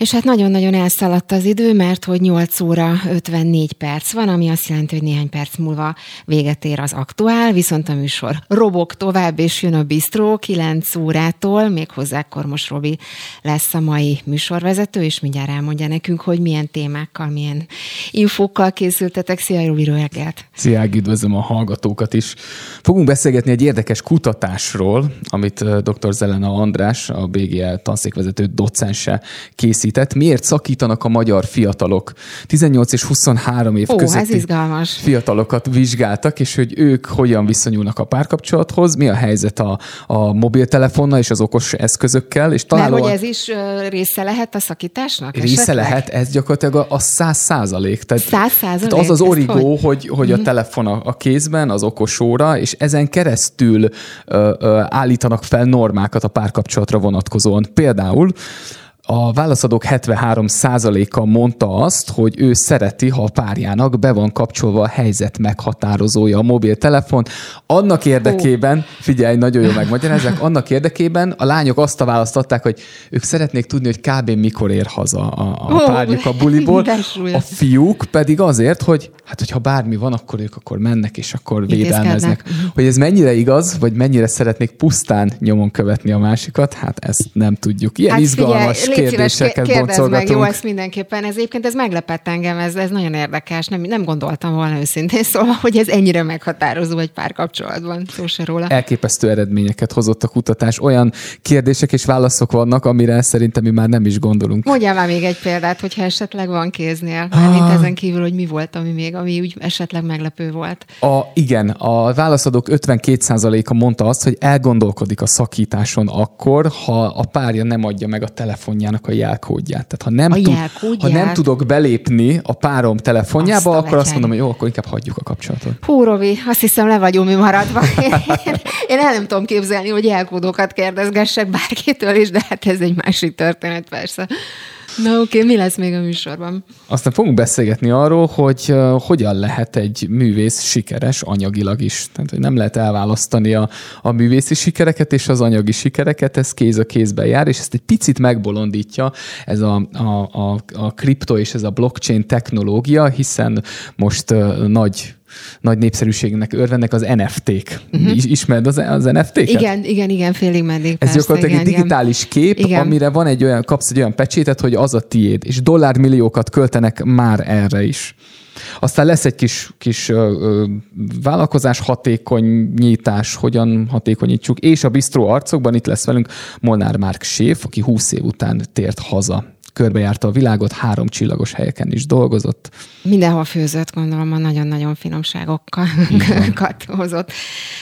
És hát nagyon-nagyon elszaladt az idő, mert hogy 8 óra 54 perc van, ami azt jelenti, hogy néhány perc múlva véget ér az aktuál, viszont a műsor robok tovább, és jön a bistró 9 órától, méghozzá Kormos Robi lesz a mai műsorvezető, és mindjárt elmondja nekünk, hogy milyen témákkal, milyen infókkal készültetek. Szia, Robi, reggelt! Szia, üdvözlöm a hallgatókat is. Fogunk beszélgetni egy érdekes kutatásról, amit dr. Zelena András, a BGL tanszékvezető docense készít készített, miért szakítanak a magyar fiatalok. 18 és 23 év Ó, közötti fiatalokat vizsgáltak, és hogy ők hogyan viszonyulnak a párkapcsolathoz, mi a helyzet a, a mobiltelefonnal és az okos eszközökkel. És talán Mert hogy ez is része lehet a szakításnak? Része esetleg? lehet, ez gyakorlatilag a száz százalék. Tehát, száz százalék? Az az origó, hogy, hogy, hogy a mhm. telefon a, a kézben, az okos óra, és ezen keresztül ö, ö, állítanak fel normákat a párkapcsolatra vonatkozóan. Például a válaszadók 73%-a mondta azt, hogy ő szereti, ha a párjának be van kapcsolva a helyzet meghatározója a mobiltelefon. Annak érdekében, figyelj, nagyon jó megmagyarázzák, annak érdekében a lányok azt a választották, hogy ők szeretnék tudni, hogy kb. mikor ér haza a, a párjuk a buliból. A fiúk pedig azért, hogy hát hogyha bármi van, akkor ők akkor mennek, és akkor védelmeznek. Hogy ez mennyire igaz, vagy mennyire szeretnék pusztán nyomon követni a másikat, hát ezt nem tudjuk. Ilyen hát izgalmas kérdéseket kérdezz meg, jó, ezt mindenképpen. Ez egyébként ez meglepett engem, ez, ez nagyon érdekes. Nem, nem gondoltam volna őszintén, szóval, hogy ez ennyire meghatározó egy párkapcsolatban. Szó se róla. Elképesztő eredményeket hozott a kutatás. Olyan kérdések és válaszok vannak, amire szerintem mi már nem is gondolunk. Mondjál már még egy példát, hogyha esetleg van kéznél. Mármint ah. ezen kívül, hogy mi volt, ami még, ami úgy esetleg meglepő volt. A, igen, a válaszadók 52%-a mondta azt, hogy elgondolkodik a szakításon akkor, ha a párja nem adja meg a telefonját telefonjának a jelkódját. Tehát ha nem, tud, ha nem tudok belépni a párom telefonjába, azt akkor azt mondom, hogy jó, akkor inkább hagyjuk a kapcsolatot. Hú, Robi, azt hiszem le vagyunk mi maradva. Én, én el nem tudom képzelni, hogy jelkódokat kérdezgessek bárkitől is, de hát ez egy másik történet persze. Na oké, okay, mi lesz még a műsorban? Aztán fogunk beszélgetni arról, hogy hogyan lehet egy művész sikeres anyagilag is. Tehát, hogy nem lehet elválasztani a, a művészi sikereket és az anyagi sikereket, ez kéz a kézben jár, és ezt egy picit megbolondítja ez a, a, a, a kripto és ez a blockchain technológia, hiszen most nagy nagy népszerűségnek örvennek az NFT-k. Uh-huh. Mhm. Ismered az, az NFT-ket? Igen, igen, igen, félig meddig. Ez gyakorlatilag egy digitális igen. kép, igen. amire van egy olyan, kapsz egy olyan pecsétet, hogy az a tiéd, és dollármilliókat költenek már erre is. Aztán lesz egy kis, kis ö, ö, vállalkozás hatékonyítás, hogyan hatékonyítsuk, és a bistró arcokban itt lesz velünk Molnár Márk Séf, aki 20 év után tért haza körbejárta a világot, három csillagos helyeken is dolgozott. Mindenhol főzött, gondolom, a nagyon-nagyon finomságokat *laughs* hozott.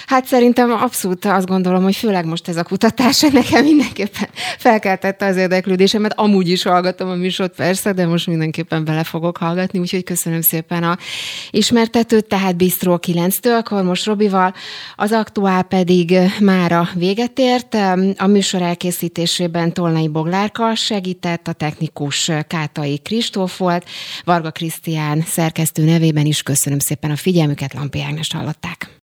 Hát szerintem abszolút azt gondolom, hogy főleg most ez a kutatás *laughs* nekem mindenképpen felkeltette az érdeklődésemet. Amúgy is hallgatom a műsort persze, de most mindenképpen bele fogok hallgatni, úgyhogy köszönöm szépen a ismertetőt, tehát Bistro 9-től, akkor most Robival, az aktuál pedig már a véget ért. A műsor elkészítésében Tolnai Boglárka segített, a technikai technikus Kátai Kristóf volt, Varga Krisztián szerkesztő nevében is köszönöm szépen a figyelmüket, Lampi Ágnes hallották.